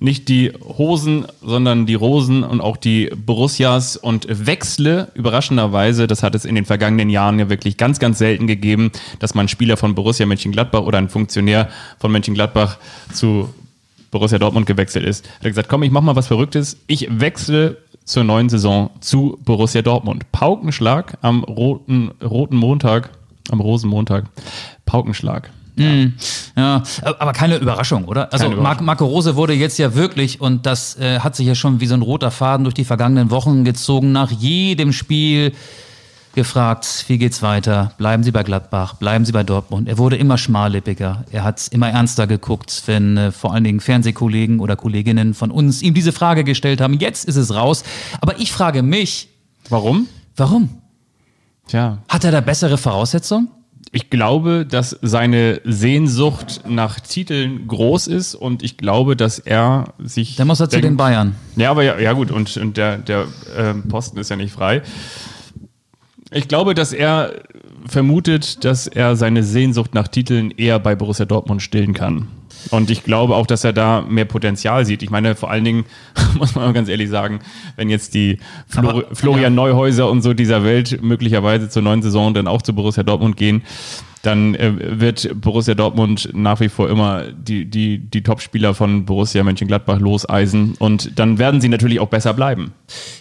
nicht die Hosen, sondern die Rosen und auch die Borussias und wechsle überraschenderweise, das hat es in den vergangenen Jahren ja wirklich ganz, ganz selten gegeben, dass man Spieler von Borussia Mönchengladbach oder ein Funktionär von Mönchengladbach zu Borussia Dortmund gewechselt ist. Er hat gesagt, komm, ich mach mal was Verrücktes. Ich wechsle zur neuen Saison zu Borussia Dortmund. Paukenschlag am roten, roten Montag am Rosenmontag. Paukenschlag. Ja. Mm, ja, aber keine Überraschung, oder? Also Überraschung. Marco Rose wurde jetzt ja wirklich, und das äh, hat sich ja schon wie so ein roter Faden durch die vergangenen Wochen gezogen, nach jedem Spiel gefragt, wie geht's weiter? Bleiben Sie bei Gladbach, bleiben Sie bei Dortmund. Er wurde immer schmallippiger, er hat immer ernster geguckt, wenn äh, vor allen Dingen Fernsehkollegen oder Kolleginnen von uns ihm diese Frage gestellt haben. Jetzt ist es raus. Aber ich frage mich. Warum? Warum? Tja. Hat er da bessere Voraussetzungen? Ich glaube, dass seine Sehnsucht nach Titeln groß ist und ich glaube, dass er sich. Der muss er zu den Bayern. Ja, aber ja, ja gut, und, und der, der äh, Posten ist ja nicht frei. Ich glaube, dass er vermutet, dass er seine Sehnsucht nach Titeln eher bei Borussia Dortmund stillen kann. Und ich glaube auch, dass er da mehr Potenzial sieht. Ich meine, vor allen Dingen, *laughs* muss man ganz ehrlich sagen, wenn jetzt die Flor Aber, Florian ja. Neuhäuser und so dieser Welt möglicherweise zur neuen Saison dann auch zu Borussia Dortmund gehen, dann äh, wird Borussia Dortmund nach wie vor immer die, die, die Topspieler von Borussia Mönchengladbach loseisen und dann werden sie natürlich auch besser bleiben.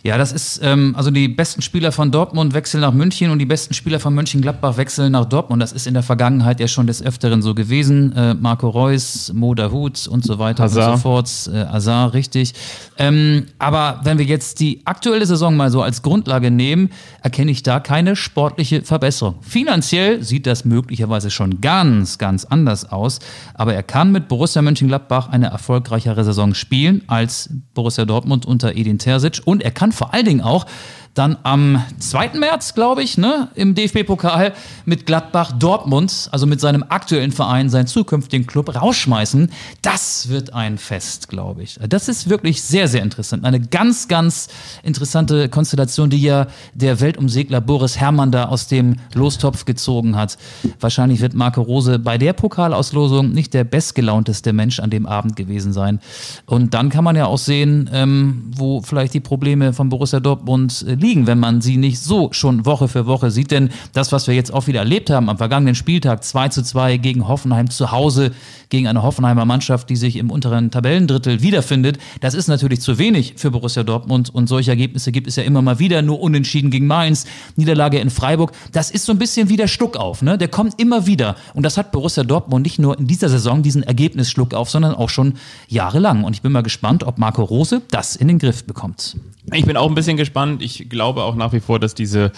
Ja, das ist, ähm, also die besten Spieler von Dortmund wechseln nach München und die besten Spieler von Mönchengladbach wechseln nach Dortmund. Das ist in der Vergangenheit ja schon des Öfteren so gewesen. Äh, Marco Reus, Moda Hut und so weiter Hazard. und so fort. Äh, Azar, richtig. Ähm, aber wenn wir jetzt die aktuelle Saison mal so als Grundlage nehmen, erkenne ich da keine sportliche Verbesserung. Finanziell sieht das möglich möglicherweise schon ganz, ganz anders aus. Aber er kann mit Borussia Mönchengladbach eine erfolgreichere Saison spielen als Borussia Dortmund unter Edin Terzic. Und er kann vor allen Dingen auch dann am 2. März, glaube ich, ne, im DFB-Pokal mit Gladbach Dortmund, also mit seinem aktuellen Verein, seinen zukünftigen Club rausschmeißen. Das wird ein Fest, glaube ich. Das ist wirklich sehr, sehr interessant. Eine ganz, ganz interessante Konstellation, die ja der Weltumsegler Boris Herrmann da aus dem Lostopf gezogen hat. Wahrscheinlich wird Marco Rose bei der Pokalauslosung nicht der bestgelaunteste Mensch an dem Abend gewesen sein. Und dann kann man ja auch sehen, ähm, wo vielleicht die Probleme von Borussia Dortmund liegen liegen, wenn man sie nicht so schon Woche für Woche sieht. Denn das, was wir jetzt auch wieder erlebt haben am vergangenen Spieltag, 2 zu 2 gegen Hoffenheim zu Hause, gegen eine Hoffenheimer Mannschaft, die sich im unteren Tabellendrittel wiederfindet, das ist natürlich zu wenig für Borussia Dortmund. Und solche Ergebnisse gibt es ja immer mal wieder, nur unentschieden gegen Mainz, Niederlage in Freiburg. Das ist so ein bisschen wie der Schluck auf, ne? Der kommt immer wieder. Und das hat Borussia Dortmund nicht nur in dieser Saison diesen Ergebnisschluck auf, sondern auch schon jahrelang. Und ich bin mal gespannt, ob Marco Rose das in den Griff bekommt. Ich bin auch ein bisschen gespannt. Ich glaube auch nach wie vor, dass diese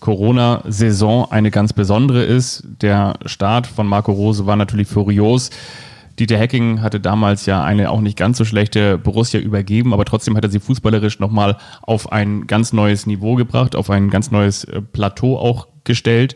Corona-Saison eine ganz besondere ist. Der Start von Marco Rose war natürlich furios. Dieter Hecking hatte damals ja eine auch nicht ganz so schlechte Borussia übergeben, aber trotzdem hat er sie fußballerisch nochmal auf ein ganz neues Niveau gebracht, auf ein ganz neues äh, Plateau auch gestellt.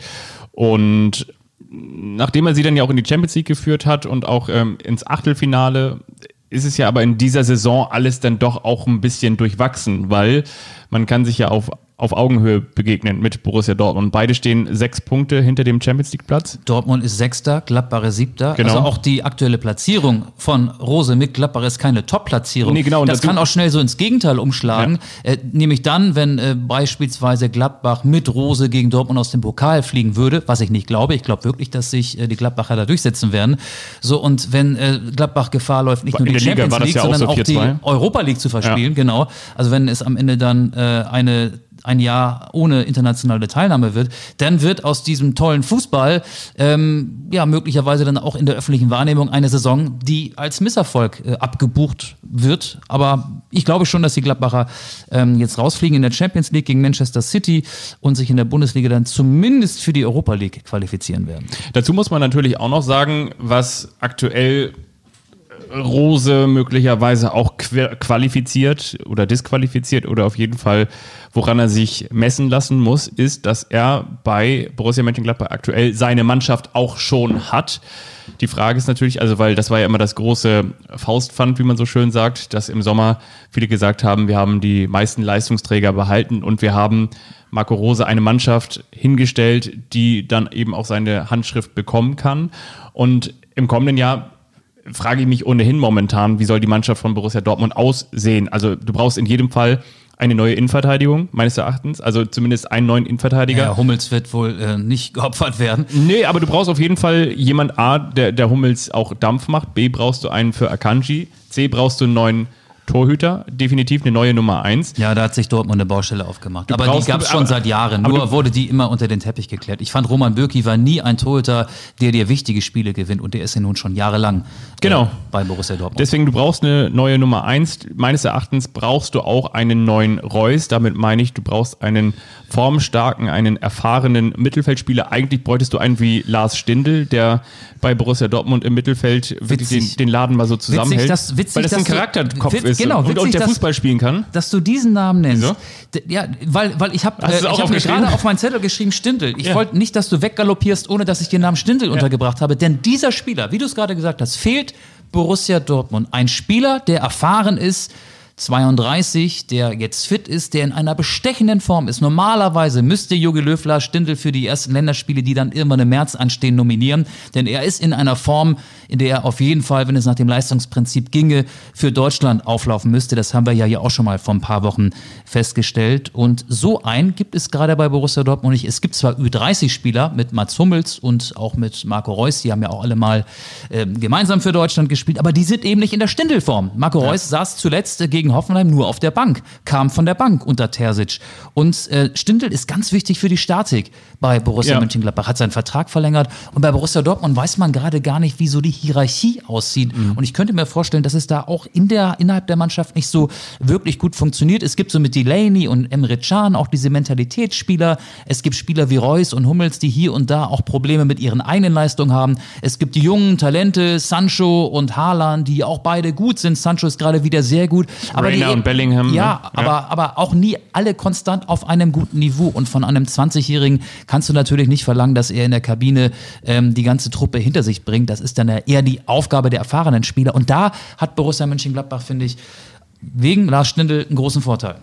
Und nachdem er sie dann ja auch in die Champions League geführt hat und auch ähm, ins Achtelfinale, ist es ja aber in dieser Saison alles dann doch auch ein bisschen durchwachsen, weil man kann sich ja auf auf Augenhöhe begegnen mit Borussia Dortmund. Beide stehen sechs Punkte hinter dem Champions League Platz. Dortmund ist Sechster, Gladbach ist Siebter. Genau. Also auch die aktuelle Platzierung von Rose mit Gladbach ist keine Top-Platzierung. Nee, genau. Und das dazu- kann auch schnell so ins Gegenteil umschlagen. Äh, nämlich dann, wenn äh, beispielsweise Gladbach mit Rose gegen Dortmund aus dem Pokal fliegen würde, was ich nicht glaube. Ich glaube wirklich, dass sich äh, die Gladbacher da durchsetzen werden. So und wenn äh, Gladbach Gefahr läuft, nicht nur die der Liga Champions das League, ja auch sondern so auch die 4-2. Europa League zu verspielen, genau. Also wenn es am Ende dann äh, eine ein Jahr ohne internationale Teilnahme wird, dann wird aus diesem tollen Fußball ähm, ja möglicherweise dann auch in der öffentlichen Wahrnehmung eine Saison, die als Misserfolg äh, abgebucht wird. Aber ich glaube schon, dass die Gladbacher ähm, jetzt rausfliegen in der Champions League gegen Manchester City und sich in der Bundesliga dann zumindest für die Europa League qualifizieren werden. Dazu muss man natürlich auch noch sagen, was aktuell Rose möglicherweise auch qualifiziert oder disqualifiziert oder auf jeden Fall, woran er sich messen lassen muss, ist, dass er bei Borussia Mönchengladbach aktuell seine Mannschaft auch schon hat. Die Frage ist natürlich, also weil das war ja immer das große Faustpfand, wie man so schön sagt, dass im Sommer viele gesagt haben, wir haben die meisten Leistungsträger behalten und wir haben Marco Rose eine Mannschaft hingestellt, die dann eben auch seine Handschrift bekommen kann. Und im kommenden Jahr frage ich mich ohnehin momentan, wie soll die Mannschaft von Borussia Dortmund aussehen? Also du brauchst in jedem Fall eine neue Innenverteidigung, meines Erachtens. Also zumindest einen neuen Innenverteidiger. Ja, Hummels wird wohl äh, nicht *laughs* geopfert werden. Nee, aber du brauchst auf jeden Fall jemand A, der, der Hummels auch Dampf macht. B, brauchst du einen für Akanji. C, brauchst du einen neuen Torhüter. Definitiv eine neue Nummer eins. Ja, da hat sich Dortmund eine Baustelle aufgemacht. aber die gab es schon seit Jahren. Nur du- wurde die immer unter den Teppich geklärt. Ich fand, Roman Bürki war nie ein Torhüter, der dir wichtige Spiele gewinnt. Und der ist ja nun schon jahrelang Genau. äh, bei Borussia Dortmund. Deswegen, du brauchst eine neue Nummer eins. Meines Erachtens brauchst du auch einen neuen Reus. Damit meine ich, du brauchst einen formstarken, einen erfahrenen Mittelfeldspieler. Eigentlich bräuchtest du einen wie Lars Stindl, der bei Borussia Dortmund im Mittelfeld wirklich den, Witzig. den Laden mal so zusammenhält. dass- witzig, weil das ein du- Charakterkopf ist genau, und, und witzig, der dass- Fußball spielen kann. dass du diesen Namen nennst. Wieso? Ja, weil, weil ich habe äh, ich hab mir gerade auf meinen Zettel geschrieben Stindl. Ich Ja. wollte nicht, dass du weggaloppierst, ohne dass ich den Namen Stindl untergebracht habe. Denn dieser Spieler, wie du es gerade gesagt hast, fehlt Borussia Dortmund. Ein Spieler, der erfahren ist, 32, der jetzt fit ist, der in einer bestechenden Form ist. Normalerweise müsste Jogi Löw Lars Stindl für die ersten Länderspiele, die dann irgendwann im März anstehen, nominieren. Denn er ist in einer Form, in der er auf jeden Fall, wenn es nach dem Leistungsprinzip ginge, für Deutschland auflaufen müsste. Das haben wir ja hier auch schon mal vor ein paar Wochen festgestellt. Und so einen gibt es gerade bei Borussia Dortmund nicht. Es gibt zwar Ü30-Spieler mit Mats Hummels und auch mit Marco Reus, die haben ja auch alle mal ähm, gemeinsam für Deutschland gespielt, aber die sind eben nicht in der Stindl-Form. Marco Reus saß zuletzt äh, gegen Hoffenheim nur auf der Bank, kam von der Bank unter Terzic. Und äh, Stindl ist ganz wichtig für die Statik bei Borussia Ja. Mönchengladbach, hat seinen Vertrag verlängert. Und bei Borussia Dortmund weiß man gerade gar nicht, wie so die Hierarchie aussieht. Und ich könnte mir vorstellen, dass es da auch in der, innerhalb der Mannschaft nicht so wirklich gut funktioniert. Es gibt so mit Delaney und Emre Can auch diese Mentalitätsspieler. Es gibt Spieler wie Reus und Hummels, die hier und da auch Probleme mit ihren eigenen Leistungen haben. Es gibt die jungen Talente, Sancho und Haaland, die auch beide gut sind. Sancho ist gerade wieder sehr gut. Aber die Reina eben- und Bellingham, Ja, ne? Ja. aber, aber auch nie alle konstant auf einem guten Niveau. Und von einem 20-Jährigen kannst du natürlich nicht verlangen, dass er in der Kabine ähm, die ganze Truppe hinter sich bringt. Das ist dann eher die Aufgabe der erfahrenen Spieler. Und da hat Borussia Mönchengladbach, finde ich, wegen Lars Stindl einen großen Vorteil.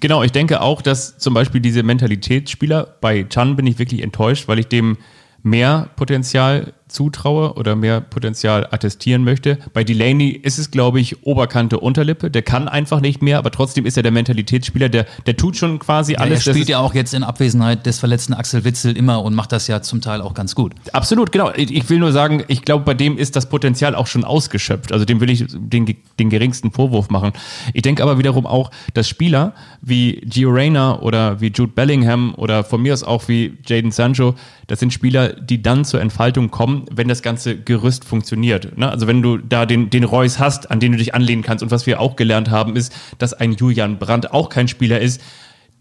Genau, ich denke auch, dass zum Beispiel diese Mentalitätsspieler, bei Chan bin ich wirklich enttäuscht, weil ich dem mehr Potenzial zutraue oder mehr Potenzial attestieren möchte. Bei Delaney ist es, glaube ich, Oberkante, Unterlippe. Der kann einfach nicht mehr, aber trotzdem ist er der Mentalitätsspieler. Der, der tut schon quasi alles. Ja, er spielt ja auch jetzt in Abwesenheit des verletzten Axel Witzel immer und macht das ja zum Teil auch ganz gut. Absolut, genau. Ich will nur sagen, ich glaube, bei dem ist das Potenzial auch schon ausgeschöpft. Also dem will ich den, den geringsten Vorwurf machen. Ich denke aber wiederum auch, dass Spieler wie Gio Reyna oder wie Jude Bellingham oder von mir aus auch wie Jaden Sancho, das sind Spieler, die dann zur Entfaltung kommen, wenn das ganze Gerüst funktioniert. Ne? Also wenn du da den, den Reus hast, an den du dich anlehnen kannst. Und was wir auch gelernt haben, ist, dass ein Julian Brandt auch kein Spieler ist,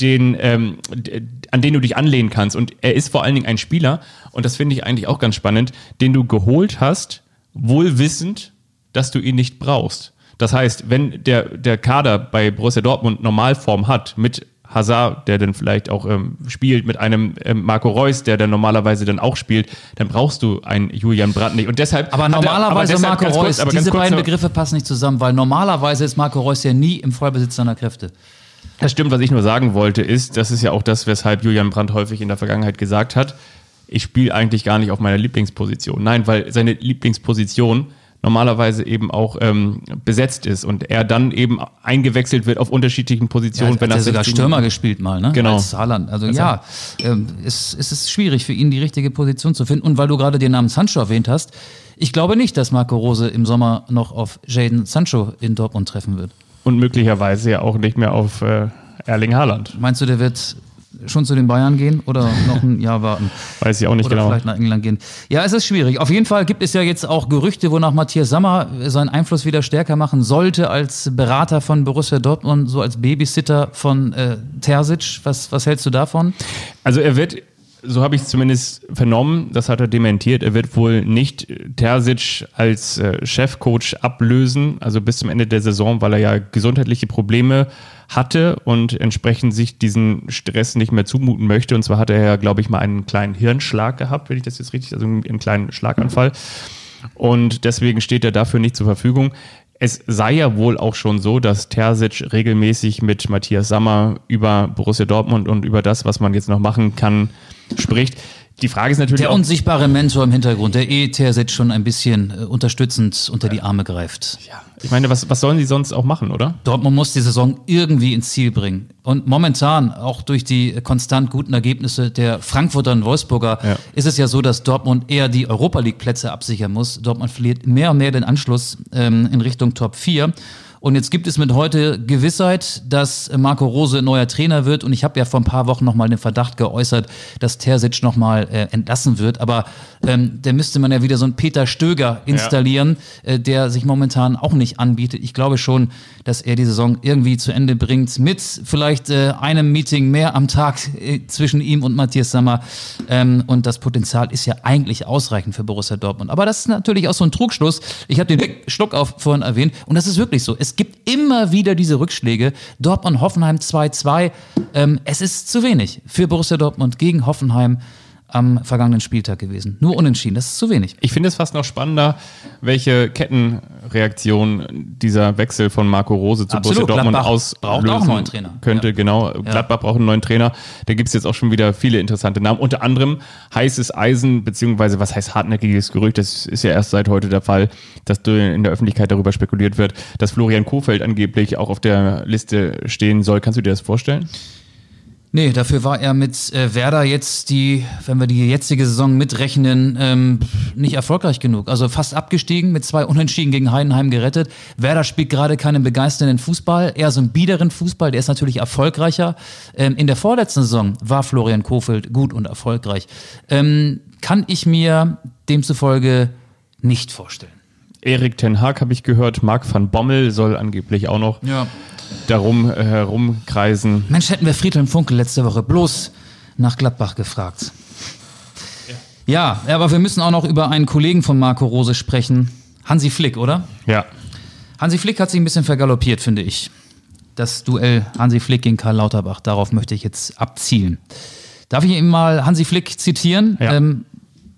den, ähm, an den du dich anlehnen kannst. Und er ist vor allen Dingen ein Spieler, und das finde ich eigentlich auch ganz spannend, den du geholt hast, wohl wissend, dass du ihn nicht brauchst. Das heißt, wenn der, der Kader bei Borussia Dortmund Normalform hat, mit Hazard, der dann vielleicht auch ähm, spielt, mit einem ähm, Marco Reus, der dann normalerweise dann auch spielt, dann brauchst du einen Julian Brandt nicht. Und deshalb. Aber normalerweise er, aber Marco Reus, kurz, diese beiden Begriffe passen nicht zusammen, weil normalerweise ist Marco Reus ja nie im Vollbesitz seiner Kräfte. Das stimmt, was ich nur sagen wollte, ist, das ist ja auch das, weshalb Julian Brandt häufig in der Vergangenheit gesagt hat, ich spiele eigentlich gar nicht auf meiner Lieblingsposition. Nein, weil seine Lieblingsposition normalerweise eben auch ähm, besetzt ist und er dann eben eingewechselt wird auf unterschiedlichen Positionen. Ja, wenn er sogar Stürmer gespielt mal, ne? Genau. Als Saarland. Also, also ja, ähm, es, es ist schwierig für ihn, die richtige Position zu finden. Und weil du gerade den Namen Sancho erwähnt hast, ich glaube nicht, dass Marco Rose im Sommer noch auf Jaden Sancho in Dortmund treffen wird. Und möglicherweise ja auch nicht mehr auf äh, Erling Haaland. Meinst du, der wird schon zu den Bayern gehen oder noch ein Jahr warten? Weiß ich auch nicht oder genau. vielleicht nach England gehen. Ja, es ist schwierig. Auf jeden Fall gibt es ja jetzt auch Gerüchte, wonach Matthias Sammer seinen Einfluss wieder stärker machen sollte als Berater von Borussia Dortmund, so als Babysitter von äh, Terzic. Was, was hältst du davon? Also er wird so habe ich es zumindest vernommen, das hat er dementiert. Er wird wohl nicht Terzic als äh, Chefcoach ablösen, also bis zum Ende der Saison, weil er ja gesundheitliche Probleme hatte und entsprechend sich diesen Stress nicht mehr zumuten möchte. Und zwar hatte er ja, glaube ich, mal einen kleinen Hirnschlag gehabt, wenn ich das jetzt richtig, also einen kleinen Schlaganfall. Und deswegen steht er dafür nicht zur Verfügung. Es sei ja wohl auch schon so, dass Terzic regelmäßig mit Matthias Sammer über Borussia Dortmund und über das, was man jetzt noch machen kann, spricht. Die Frage ist natürlich Der auch, unsichtbare Mentor im Hintergrund, der eh Terzic schon ein bisschen äh, unterstützend unter die Arme greift. Ja. Ich meine, was, was sollen sie sonst auch machen, oder? Dortmund muss die Saison irgendwie ins Ziel bringen. Und momentan, auch durch die konstant guten Ergebnisse der Frankfurter und Wolfsburger, ja. ist es ja so, dass Dortmund eher die Europa League-Plätze absichern muss. Dortmund verliert mehr und mehr den Anschluss ähm, in Richtung Top 4. Und jetzt gibt es mit heute Gewissheit, dass Marco Rose neuer Trainer wird. Und ich habe ja vor ein paar Wochen nochmal den Verdacht geäußert, dass Terzic nochmal äh, entlassen wird. Aber ähm, da müsste man ja wieder so einen Peter Stöger installieren, ja. äh, der sich momentan auch nicht anbietet. Ich glaube schon, dass er die Saison irgendwie zu Ende bringt mit vielleicht äh, einem Meeting mehr am Tag äh, zwischen ihm und Matthias Sammer. Ähm, und das Potenzial ist ja eigentlich ausreichend für Borussia Dortmund. Aber das ist natürlich auch so ein Trugschluss. Ich habe den Schluck auf vorhin erwähnt. Und das ist wirklich so. Es es gibt immer wieder diese Rückschläge. Dortmund, Hoffenheim 2-2. Ähm, es ist zu wenig für Borussia Dortmund gegen Hoffenheim am vergangenen Spieltag gewesen. Nur unentschieden, das ist zu wenig. Ich finde es fast noch spannender, welche Kettenreaktion dieser Wechsel von Marco Rose zu Absolut. Borussia Dortmund auslösen braucht auch einen neuen Trainer. könnte. Ja. Genau, Gladbach ja. braucht einen neuen Trainer. Da gibt es jetzt auch schon wieder viele interessante Namen. Unter anderem heißes Eisen, beziehungsweise was heißt hartnäckiges Gerücht, das ist ja erst seit heute der Fall, dass in der Öffentlichkeit darüber spekuliert wird, dass Florian Kofeld angeblich auch auf der Liste stehen soll. Kannst du dir das vorstellen? Nee, dafür war er mit äh, Werder jetzt die, wenn wir die jetzige Saison mitrechnen, ähm, nicht erfolgreich genug. Also fast abgestiegen, mit zwei Unentschieden gegen Heidenheim gerettet. Werder spielt gerade keinen begeisternden Fußball, eher so einen biederen Fußball, der ist natürlich erfolgreicher. Ähm, in der vorletzten Saison war Florian Kofeld gut und erfolgreich. Ähm, kann ich mir demzufolge nicht vorstellen. Erik Ten Haag habe ich gehört, Marc van Bommel soll angeblich auch noch. Ja darum äh, herumkreisen. Mensch, hätten wir Friedhelm Funkel letzte Woche bloß nach Gladbach gefragt. Ja. ja, aber wir müssen auch noch über einen Kollegen von Marco Rose sprechen. Hansi Flick, oder? Ja. Hansi Flick hat sich ein bisschen vergaloppiert, finde ich. Das Duell Hansi Flick gegen Karl Lauterbach, darauf möchte ich jetzt abzielen. Darf ich ihm mal Hansi Flick zitieren? Ja. Ähm,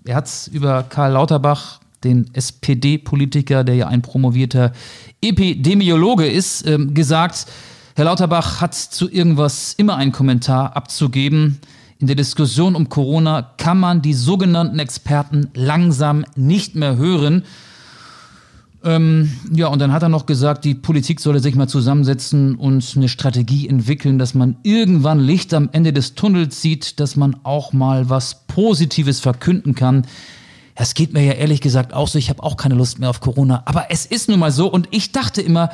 er hat über Karl Lauterbach, den SPD-Politiker, der ja ein promovierter Epidemiologe ist, ähm, gesagt, Herr Lauterbach hat zu irgendwas immer einen Kommentar abzugeben. in der Diskussion um Corona kann man die sogenannten Experten langsam nicht mehr hören. Ähm, ja, und dann hat er noch gesagt, die Politik solle sich mal zusammensetzen und eine Strategie entwickeln, dass man irgendwann Licht am Ende des Tunnels sieht, dass man auch mal was Positives verkünden kann. Es geht mir ja ehrlich gesagt auch so, ich habe auch keine Lust mehr auf Corona, aber es ist nun mal so und ich dachte immer,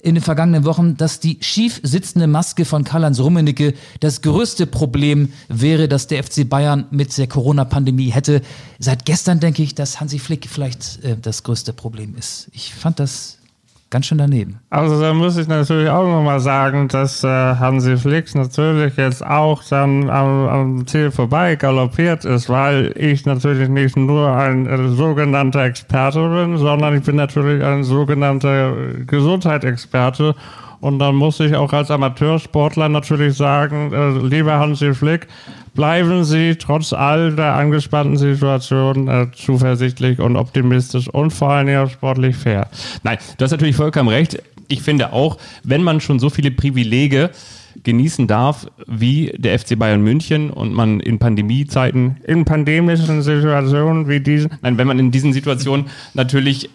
in den vergangenen Wochen, dass die schief sitzende Maske von Karl-Heinz Rummenigge das größte Problem wäre, das der FC Bayern mit der Corona-Pandemie hätte. Seit gestern denke ich, dass Hansi Flick vielleicht äh, das größte Problem ist. Ich fand das ganz schön daneben. Also da muss ich natürlich auch nochmal sagen, dass äh, Hansi Flick natürlich jetzt auch dann am, am, Ziel vorbei galoppiert ist, weil ich natürlich nicht nur ein äh, sogenannter Experte bin, sondern ich bin natürlich ein sogenannter Gesundheitsexperte. Und dann muss ich auch als Amateursportler natürlich sagen, äh, lieber Hansi Flick, bleiben Sie trotz all der angespannten Situation äh, zuversichtlich und optimistisch und vor allem auch sportlich fair. Nein, du hast natürlich vollkommen recht. Ich finde auch, wenn man schon so viele Privilege genießen darf, wie der FC Bayern München und man in Pandemiezeiten, in pandemischen Situationen wie diesen, nein, wenn man in diesen Situationen natürlich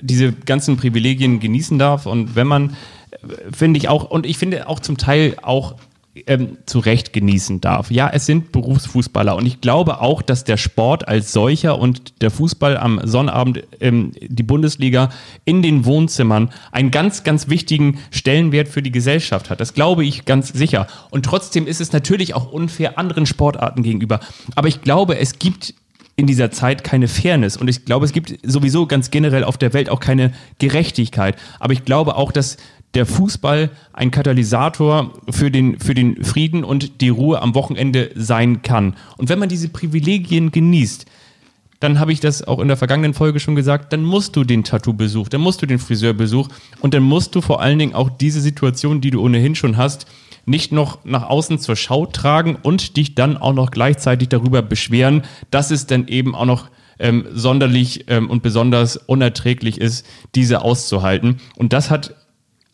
diese ganzen Privilegien genießen darf und wenn man, äh, finde ich auch, und ich finde auch zum Teil auch ähm, zu Recht genießen darf. Ja, es sind Berufsfußballer und ich glaube auch, dass der Sport als solcher und der Fußball am Sonnabend, ähm, die Bundesliga in den Wohnzimmern einen ganz, ganz wichtigen Stellenwert für die Gesellschaft hat. Das glaube ich ganz sicher. Und trotzdem ist es natürlich auch unfair anderen Sportarten gegenüber. Aber ich glaube, es gibt in dieser Zeit keine Fairness. Und ich glaube, es gibt sowieso ganz generell auf der Welt auch keine Gerechtigkeit. Aber ich glaube auch, dass der Fußball ein Katalysator für den, für den Frieden und die Ruhe am Wochenende sein kann. Und wenn man diese Privilegien genießt, dann habe ich das auch in der vergangenen Folge schon gesagt, dann musst du den Tattoo-Besuch, dann musst du den Friseurbesuch und dann musst du vor allen Dingen auch diese Situation, die du ohnehin schon hast, nicht noch nach außen zur Schau tragen und dich dann auch noch gleichzeitig darüber beschweren, dass es dann eben auch noch ähm, sonderlich ähm, und besonders unerträglich ist, diese auszuhalten. Und das hat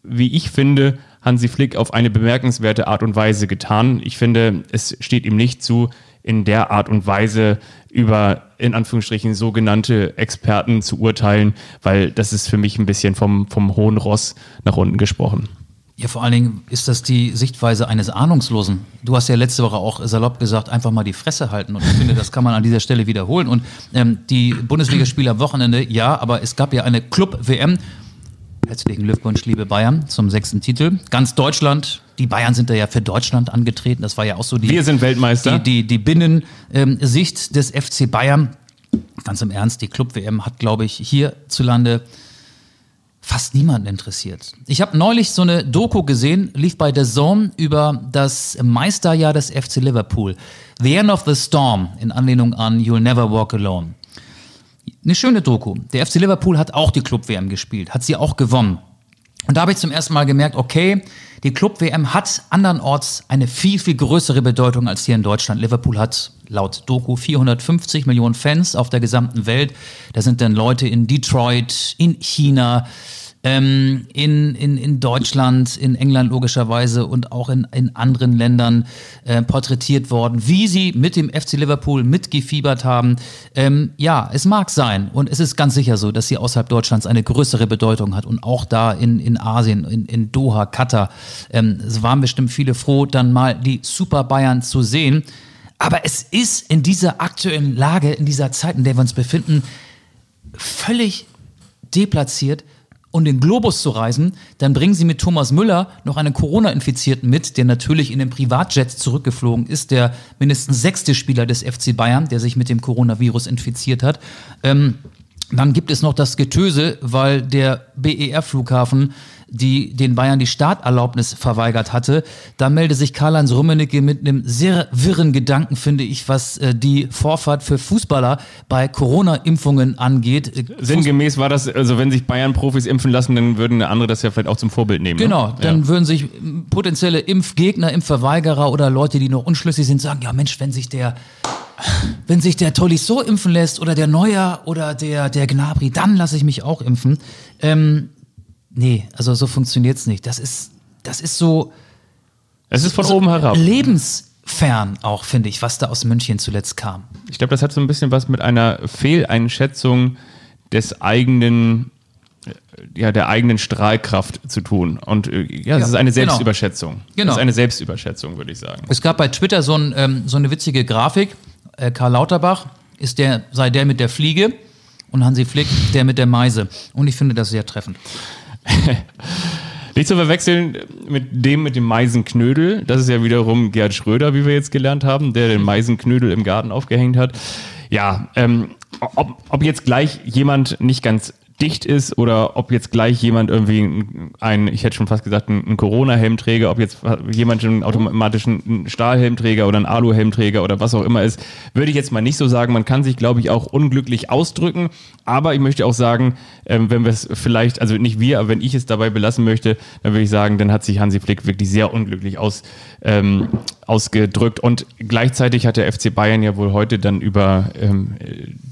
wie ich finde, Hansi Flick auf eine bemerkenswerte Art und Weise getan. Ich finde, es steht ihm nicht zu, in der Art und Weise über in Anführungsstrichen sogenannte Experten zu urteilen, weil das ist für mich ein bisschen vom, vom hohen Ross nach unten gesprochen. Ja, vor allen Dingen ist das die Sichtweise eines Ahnungslosen. Du hast ja letzte Woche auch salopp gesagt, einfach mal die Fresse halten. Und ich finde, das kann man an dieser Stelle wiederholen. Und ähm, die Bundesligaspiele am Wochenende, ja, aber es gab ja eine Club-WM Herzlichen Glückwunsch, liebe Bayern, zum sechsten Titel. Ganz Deutschland, die Bayern sind da ja für Deutschland angetreten. Das war ja auch so die. Wir sind Weltmeister. Die, die, die Binnensicht des FC Bayern. Ganz im Ernst, die Club-WM hat, glaube ich, hierzulande fast niemanden interessiert. Ich habe neulich so eine Doku gesehen, lief bei The Zone über das Meisterjahr des FC Liverpool. The End of the Storm, in Anlehnung an You'll Never Walk Alone. Eine schöne Doku. Der FC Liverpool hat auch die Club-WM gespielt, hat sie auch gewonnen. Und da habe ich zum ersten Mal gemerkt, okay, die Club-WM hat andernorts eine viel, viel größere Bedeutung als hier in Deutschland. Liverpool hat laut Doku 450 Millionen Fans auf der gesamten Welt. Da sind dann Leute in Detroit, in China, ähm, in, in, in Deutschland, in England logischerweise und auch in, in anderen Ländern äh, porträtiert worden, wie sie mit dem FC Liverpool mitgefiebert haben. Ähm, ja, es mag sein und es ist ganz sicher so, dass sie außerhalb Deutschlands eine größere Bedeutung hat und auch da in, in Asien, in, in Doha, Katar. Ähm, es waren bestimmt viele froh, dann mal die Super Bayern zu sehen. Aber es ist in dieser aktuellen Lage, in dieser Zeit, in der wir uns befinden, völlig deplatziert, und den Globus zu reisen, dann bringen sie mit Thomas Müller noch einen Corona-Infizierten mit, der natürlich in den Privatjet zurückgeflogen ist, der mindestens sechste Spieler des FC Bayern, der sich mit dem Coronavirus infiziert hat. Ähm, dann gibt es noch das Getöse, weil der BER-Flughafen die den Bayern die Starterlaubnis verweigert hatte. Da melde sich Karl-Heinz Rummenigge mit einem sehr wirren Gedanken, finde ich, was äh, die Vorfahrt für Fußballer bei Corona-Impfungen angeht. Äh, Sinngemäß war das, also wenn sich Bayern-Profis impfen lassen, dann würden andere das ja vielleicht auch zum Vorbild nehmen. Ne? Genau, ne? dann ja. würden sich potenzielle Impfgegner, Impfverweigerer oder Leute, die noch unschlüssig sind, sagen, ja Mensch, wenn sich der wenn sich der Tolisso impfen lässt oder der Neuer oder der, der Gnabry, dann lasse ich mich auch impfen. Ähm, nee, also so funktioniert's nicht. Das ist, das ist so. Es ist von so oben herab. Lebens, fern auch, finde ich, was da aus München zuletzt kam. Ich glaube, das hat so ein bisschen was mit einer Fehleinschätzung des eigenen, ja, der eigenen Strahlkraft zu tun. Und äh, ja, es Ja, ist eine genau. Selbstüberschätzung. Genau. Das ist eine Selbstüberschätzung, würde ich sagen. Es gab bei Twitter so, ein, ähm, so eine witzige Grafik. Äh, Karl Lauterbach ist der, sei der mit der Fliege und Hansi Flick der mit der Meise. Und ich finde das sehr treffend. *laughs* Nicht zu verwechseln mit dem mit dem Meisenknödel. Das ist ja wiederum Gerd Schröder, wie wir jetzt gelernt haben, der den Meisenknödel im Garten aufgehängt hat. Ja, ähm, ob, ob jetzt gleich jemand nicht ganz dicht ist oder ob jetzt gleich jemand irgendwie ein, ich hätte schon fast gesagt, ein, Corona-Helmträger, ob jetzt jemand einen automatischen Stahlhelmträger oder einen Aluhelmträger oder was auch immer ist, würde ich jetzt mal nicht so sagen. Man kann sich, glaube ich, auch unglücklich ausdrücken. Aber ich möchte auch sagen, ähm, wenn wir es vielleicht, also nicht wir, aber wenn ich es dabei belassen möchte, dann würde ich sagen, dann hat sich Hansi Flick wirklich sehr unglücklich aus, ähm, ausgedrückt. Und gleichzeitig hat der FC Bayern ja wohl heute dann über ähm,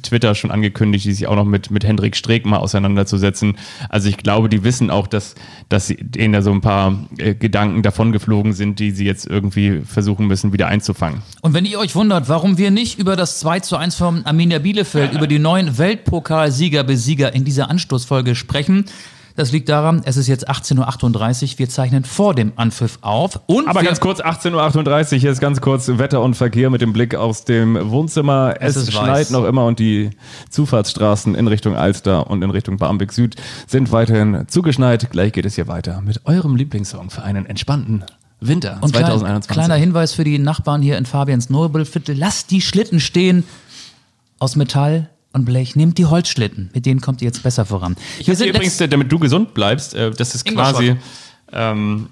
Twitter schon angekündigt, die sich auch noch mit, mit Hendrik Streeck mal auseinanderzusetzen. Also ich glaube, die wissen auch, dass, dass denen da so ein paar äh, Gedanken davongeflogen sind, die sie jetzt irgendwie versuchen müssen, wieder einzufangen. Und wenn ihr euch wundert, warum wir nicht über das 2 zu 1 von Arminia Bielefeld, über die neuen Weltpokalsieger, Besieger in dieser Anstoßfolge sprechen, das liegt daran, es ist jetzt 18.38 Uhr, wir zeichnen vor dem Anpfiff auf. Und Aber ganz kurz, 18.38 Uhr, hier ist ganz kurz Wetter und Verkehr mit dem Blick aus dem Wohnzimmer. Es, Es schneit weiß. noch immer und die Zufahrtsstraßen in Richtung Alster und in Richtung Barmbek Süd sind weiterhin zugeschneit. Gleich geht es hier weiter mit eurem Lieblingssong für einen entspannten Winter und klein, 2021. kleiner Hinweis für die Nachbarn hier in Fabians Nobelviertel, lasst die Schlitten stehen aus Metall und Blech. Nehmt die Holzschlitten, mit denen kommt ihr jetzt besser voran. Ich wir sind übrigens, damit du gesund bleibst, äh, das ist quasi ähm,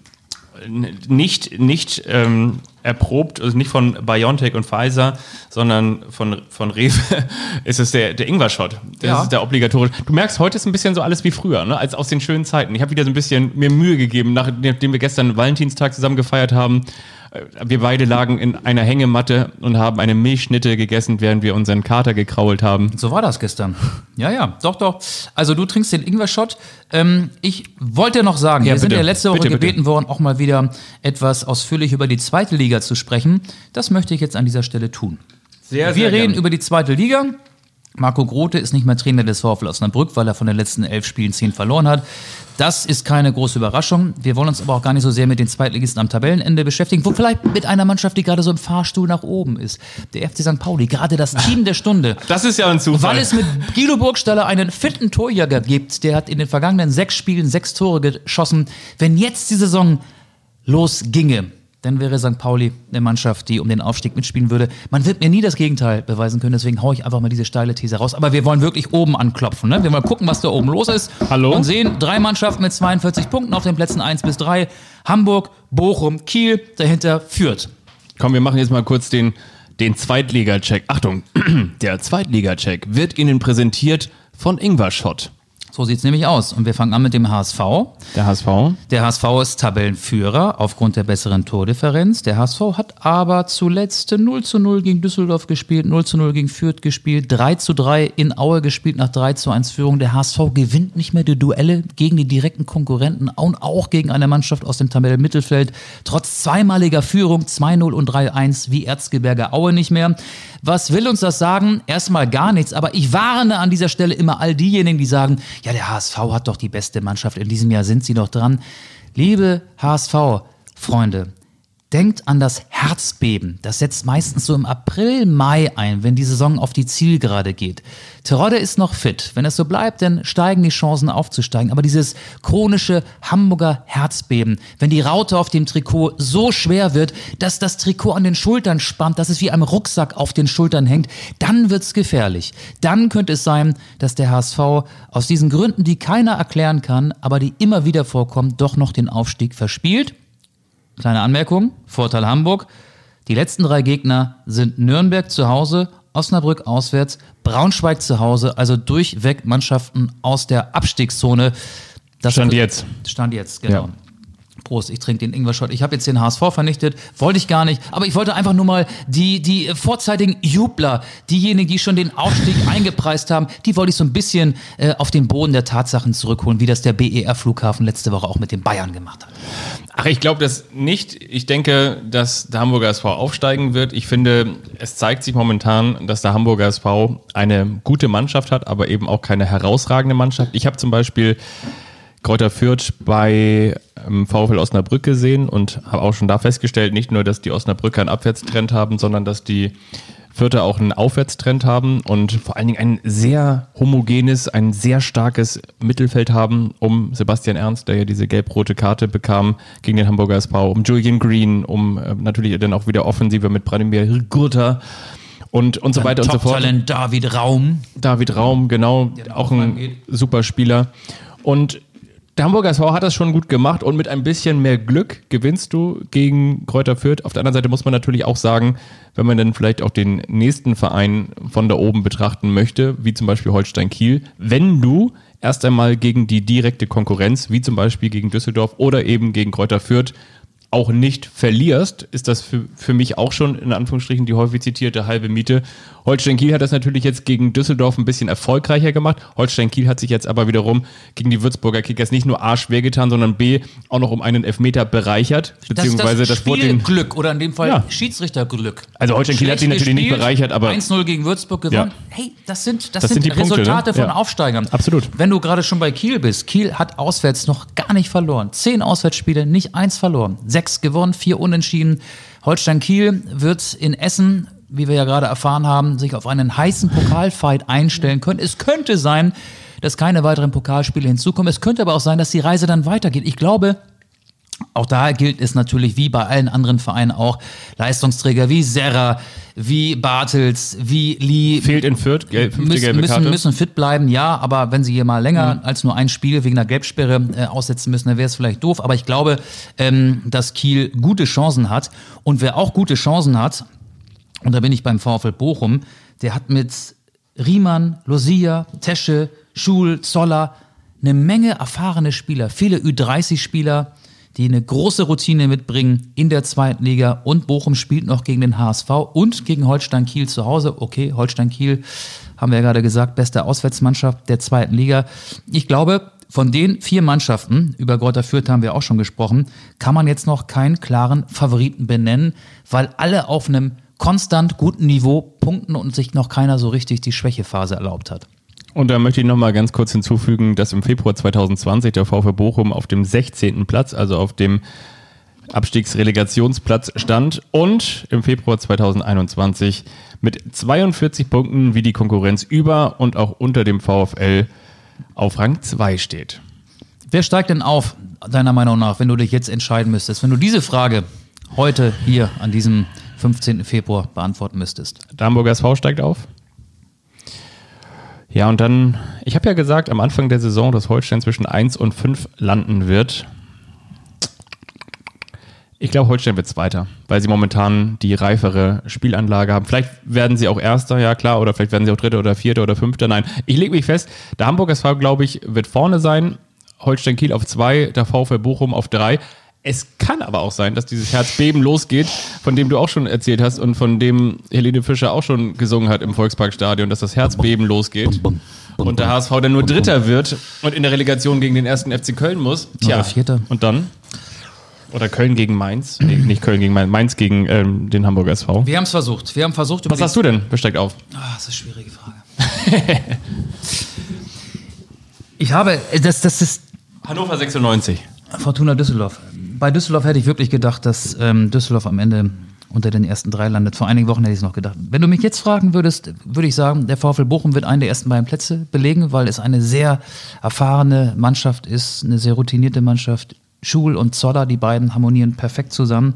nicht, nicht ähm, erprobt, also nicht von BioNTech und Pfizer, sondern von, von Rewe, *laughs* ist es der, der Ingwer-Shot. Das Ja. ist der obligatorische. Du merkst, heute ist ein bisschen so alles wie früher, ne? als aus den schönen Zeiten. Ich habe wieder so ein bisschen mir Mühe gegeben, nachdem wir gestern Valentinstag zusammen gefeiert haben. Äh, Wir beide lagen in einer Hängematte und haben eine Milchschnitte gegessen, während wir unseren Kater gekrault haben. So war das gestern. Ja, ja, doch, doch. Also du trinkst den Ingwer-Shot. Ähm, ich wollte noch sagen, Ja, wir sind bitte. ja letzte Woche Bitte, bitte. gebeten worden, auch mal wieder etwas ausführlich über die zweite Liga zu sprechen. Das möchte ich jetzt an dieser Stelle tun. Sehr, wir reden über die zweite Liga. Marco Grote ist nicht mehr Trainer des VfL Osnabrück, weil er von den letzten elf Spielen zehn verloren hat. Das ist keine große Überraschung. Wir wollen uns aber auch gar nicht so sehr mit den Zweitligisten am Tabellenende beschäftigen, wo vielleicht mit einer Mannschaft, die gerade so im Fahrstuhl nach oben ist. Der FC St. Pauli, gerade das Team der Stunde. *laughs* Das ist ja ein Zufall. Weil es mit Guido Burgstaller einen fitten Torjäger gibt, der hat in den vergangenen sechs Spielen sechs Tore geschossen. Wenn jetzt die Saison losginge, dann wäre St. Pauli eine Mannschaft, die um den Aufstieg mitspielen würde. Man wird mir nie das Gegenteil beweisen können, deswegen haue ich einfach mal diese steile These raus. Aber wir wollen wirklich oben anklopfen. Ne? Wir wollen gucken, was da oben los ist. Hallo? Und sehen drei Mannschaften mit 42 Punkten auf den Plätzen 1 bis 3. Hamburg, Bochum, Kiel, dahinter führt. Komm, wir machen jetzt mal kurz den, den Zweitliga-Check. Achtung, *clears throat* der Zweitliga-Check wird Ihnen präsentiert von Ingwer Schott. So sieht's nämlich aus. Und wir fangen an mit dem HSV. Der HSV. Der HSV ist Tabellenführer aufgrund der besseren Tordifferenz. Der HSV hat aber zuletzt 0 zu 0 gegen Düsseldorf gespielt, 0 zu 0 gegen Fürth gespielt, 3 zu 3 in Aue gespielt nach 3 zu 1 Führung. Der HSV gewinnt nicht mehr die Duelle gegen die direkten Konkurrenten und auch gegen eine Mannschaft aus dem Tabellenmittelfeld. Trotz zweimaliger Führung 2-0 und 3-1 wie Erzgebirge Aue nicht mehr. Was will uns das sagen? Erstmal gar nichts, aber ich warne an dieser Stelle immer all diejenigen, die sagen, ja, der HSV hat doch die beste Mannschaft, in diesem Jahr sind sie doch dran. Liebe HSV-Freunde, denkt an das Herzbeben. Das setzt meistens so im April, Mai ein, wenn die Saison auf die Zielgerade geht. Terodde ist noch fit. Wenn es so bleibt, dann steigen die Chancen aufzusteigen. Aber dieses chronische Hamburger Herzbeben, wenn die Raute auf dem Trikot so schwer wird, dass das Trikot an den Schultern spannt, dass es wie ein Rucksack auf den Schultern hängt, dann wird's gefährlich. Dann könnte es sein, dass der HSV aus diesen Gründen, die keiner erklären kann, aber die immer wieder vorkommen, doch noch den Aufstieg verspielt. Kleine Anmerkung, Vorteil Hamburg. Die letzten drei Gegner sind Nürnberg zu Hause, Osnabrück auswärts, Braunschweig zu Hause, also durchweg Mannschaften aus der Abstiegszone. Das Stand jetzt. Stand jetzt, genau. Ja. Prost, ich trinke den Ingwer-Shot. Ich habe jetzt den HSV vernichtet, wollte ich gar nicht. Aber ich wollte einfach nur mal die, die vorzeitigen Jubler, diejenigen, die schon den Aufstieg *laughs* eingepreist haben, die wollte ich so ein bisschen äh, auf den Boden der Tatsachen zurückholen, wie das der BER-Flughafen letzte Woche auch mit den Bayern gemacht hat. Ach, ich glaube das nicht. Ich denke, dass der Hamburger SV aufsteigen wird. Ich finde, es zeigt sich momentan, dass der Hamburger SV eine gute Mannschaft hat, aber eben auch keine herausragende Mannschaft. Ich habe zum Beispiel Kräuter Fürth bei ähm, VfL Osnabrück gesehen und habe auch schon da festgestellt, nicht nur, dass die Osnabrücker einen Abwärtstrend haben, sondern dass die Fürther auch einen Aufwärtstrend haben und vor allen Dingen ein sehr homogenes, ein sehr starkes Mittelfeld haben, um Sebastian Ernst, der ja diese gelb-rote Karte bekam gegen den Hamburger SV, um Julian Green, um äh, natürlich dann auch wieder Offensive mit Branimir Gurta und, und so weiter und so fort. Talent David Raum. David Raum, genau, auch ein super Spieler. Und der Hamburger SV hat das schon gut gemacht und mit ein bisschen mehr Glück gewinnst du gegen Kräuter Fürth. Auf der anderen Seite muss man natürlich auch sagen, wenn man dann vielleicht auch den nächsten Verein von da oben betrachten möchte, wie zum Beispiel Holstein Kiel, wenn du erst einmal gegen die direkte Konkurrenz, wie zum Beispiel gegen Düsseldorf oder eben gegen Kräuter Fürth, auch nicht verlierst, ist das für, für mich auch schon in Anführungsstrichen die häufig zitierte halbe Miete. Holstein Kiel hat das natürlich jetzt gegen Düsseldorf ein bisschen erfolgreicher gemacht. Holstein Kiel hat sich jetzt aber wiederum gegen die Würzburger Kickers nicht nur A schwer getan, sondern B auch noch um einen Elfmeter bereichert. Beziehungsweise das, das, das wurde Spielglück oder in dem Fall Ja. Schiedsrichterglück. Also Holstein Kiel hat sich natürlich nicht bereichert, aber 1-0 gegen Würzburg gewonnen. Ja. Hey, das sind, das Das sind, sind die Punkte, Resultate ne? von Ja. Aufsteigern. Absolut. Wenn du gerade schon bei Kiel bist, Kiel hat auswärts noch gar nicht verloren. Zehn Auswärtsspiele, nicht eins verloren. Sechs gewonnen, vier unentschieden. Holstein Kiel wird in Essen, wie wir ja gerade erfahren haben, sich auf einen heißen Pokalfight einstellen können. Es könnte sein, dass keine weiteren Pokalspiele hinzukommen. Es könnte aber auch sein, dass die Reise dann weitergeht. Ich glaube, auch da gilt es natürlich wie bei allen anderen Vereinen auch, Leistungsträger wie Serra, wie Bartels, wie Lee fehlt in Fürth, gelb, fünfte müssen, gelbe müssen, Karte. müssen fit bleiben, ja, aber wenn sie hier mal länger als nur ein Spiel wegen einer Gelbsperre äh, aussetzen müssen, dann wäre es vielleicht doof. Aber ich glaube, ähm, dass Kiel gute Chancen hat. Und wer auch gute Chancen hat, und da bin ich beim VfL Bochum, der hat mit Riemann, Losia, Tesche, Schul, Zoller eine Menge erfahrene Spieler, viele Ü30-Spieler, die eine große Routine mitbringen in der zweiten Liga. Und Bochum spielt noch gegen den HSV und gegen Holstein Kiel zu Hause. Okay, Holstein Kiel, haben wir ja gerade gesagt, beste Auswärtsmannschaft der zweiten Liga. Ich glaube, von den vier Mannschaften, über Greuther Fürth haben wir auch schon gesprochen, kann man jetzt noch keinen klaren Favoriten benennen, weil alle auf einem konstant guten Niveau punkten und sich noch keiner so richtig die Schwächephase erlaubt hat. Und da möchte ich noch mal ganz kurz hinzufügen, dass im Februar 2020 der VfB Bochum auf dem 16. Platz, also auf dem Abstiegsrelegationsplatz stand und im Februar 2021 mit 42 Punkten wie die Konkurrenz über und auch unter dem VfL auf Rang 2 steht. Wer steigt denn auf, deiner Meinung nach, wenn du dich jetzt entscheiden müsstest? Wenn du diese Frage heute hier an diesem 15. Februar beantworten müsstest. Der Hamburger SV steigt auf. Ja, und dann, ich habe ja gesagt am Anfang der Saison, dass Holstein zwischen 1 und 5 landen wird. Ich glaube, Holstein wird Zweiter, weil sie momentan die reifere Spielanlage haben. Vielleicht werden sie auch Erster, ja klar, oder vielleicht werden sie auch Dritter oder Vierter oder Fünfter. Nein, ich lege mich fest, der Hamburger SV, glaube ich, wird vorne sein. Holstein Kiel auf zwei, der VfL Bochum auf drei. Es kann aber auch sein, dass dieses Herzbeben losgeht, von dem du auch schon erzählt hast und von dem Helene Fischer auch schon gesungen hat im Volksparkstadion, dass das Herzbeben losgeht und der HSV dann nur Dritter wird und in der Relegation gegen den ersten FC Köln muss. Tja, Oder Vierter. und dann? Oder Köln gegen Mainz? Nee, nicht Köln gegen Mainz, Mainz gegen ähm, den Hamburger SV. Wir haben es versucht. Wir haben versucht, Was hast du denn? Wer steigt auf? Ah, das ist eine schwierige Frage. *laughs* ich habe, äh, das, das ist Hannover 96. Fortuna Düsseldorf. Bei Düsseldorf hätte ich wirklich gedacht, dass ähm, Düsseldorf am Ende unter den ersten drei landet. Vor einigen Wochen hätte ich es noch gedacht. Wenn du mich jetzt fragen würdest, würde ich sagen, der VfL Bochum wird einen der ersten beiden Plätze belegen, weil es eine sehr erfahrene Mannschaft ist, eine sehr routinierte Mannschaft. Schul und Zoller, die beiden harmonieren perfekt zusammen,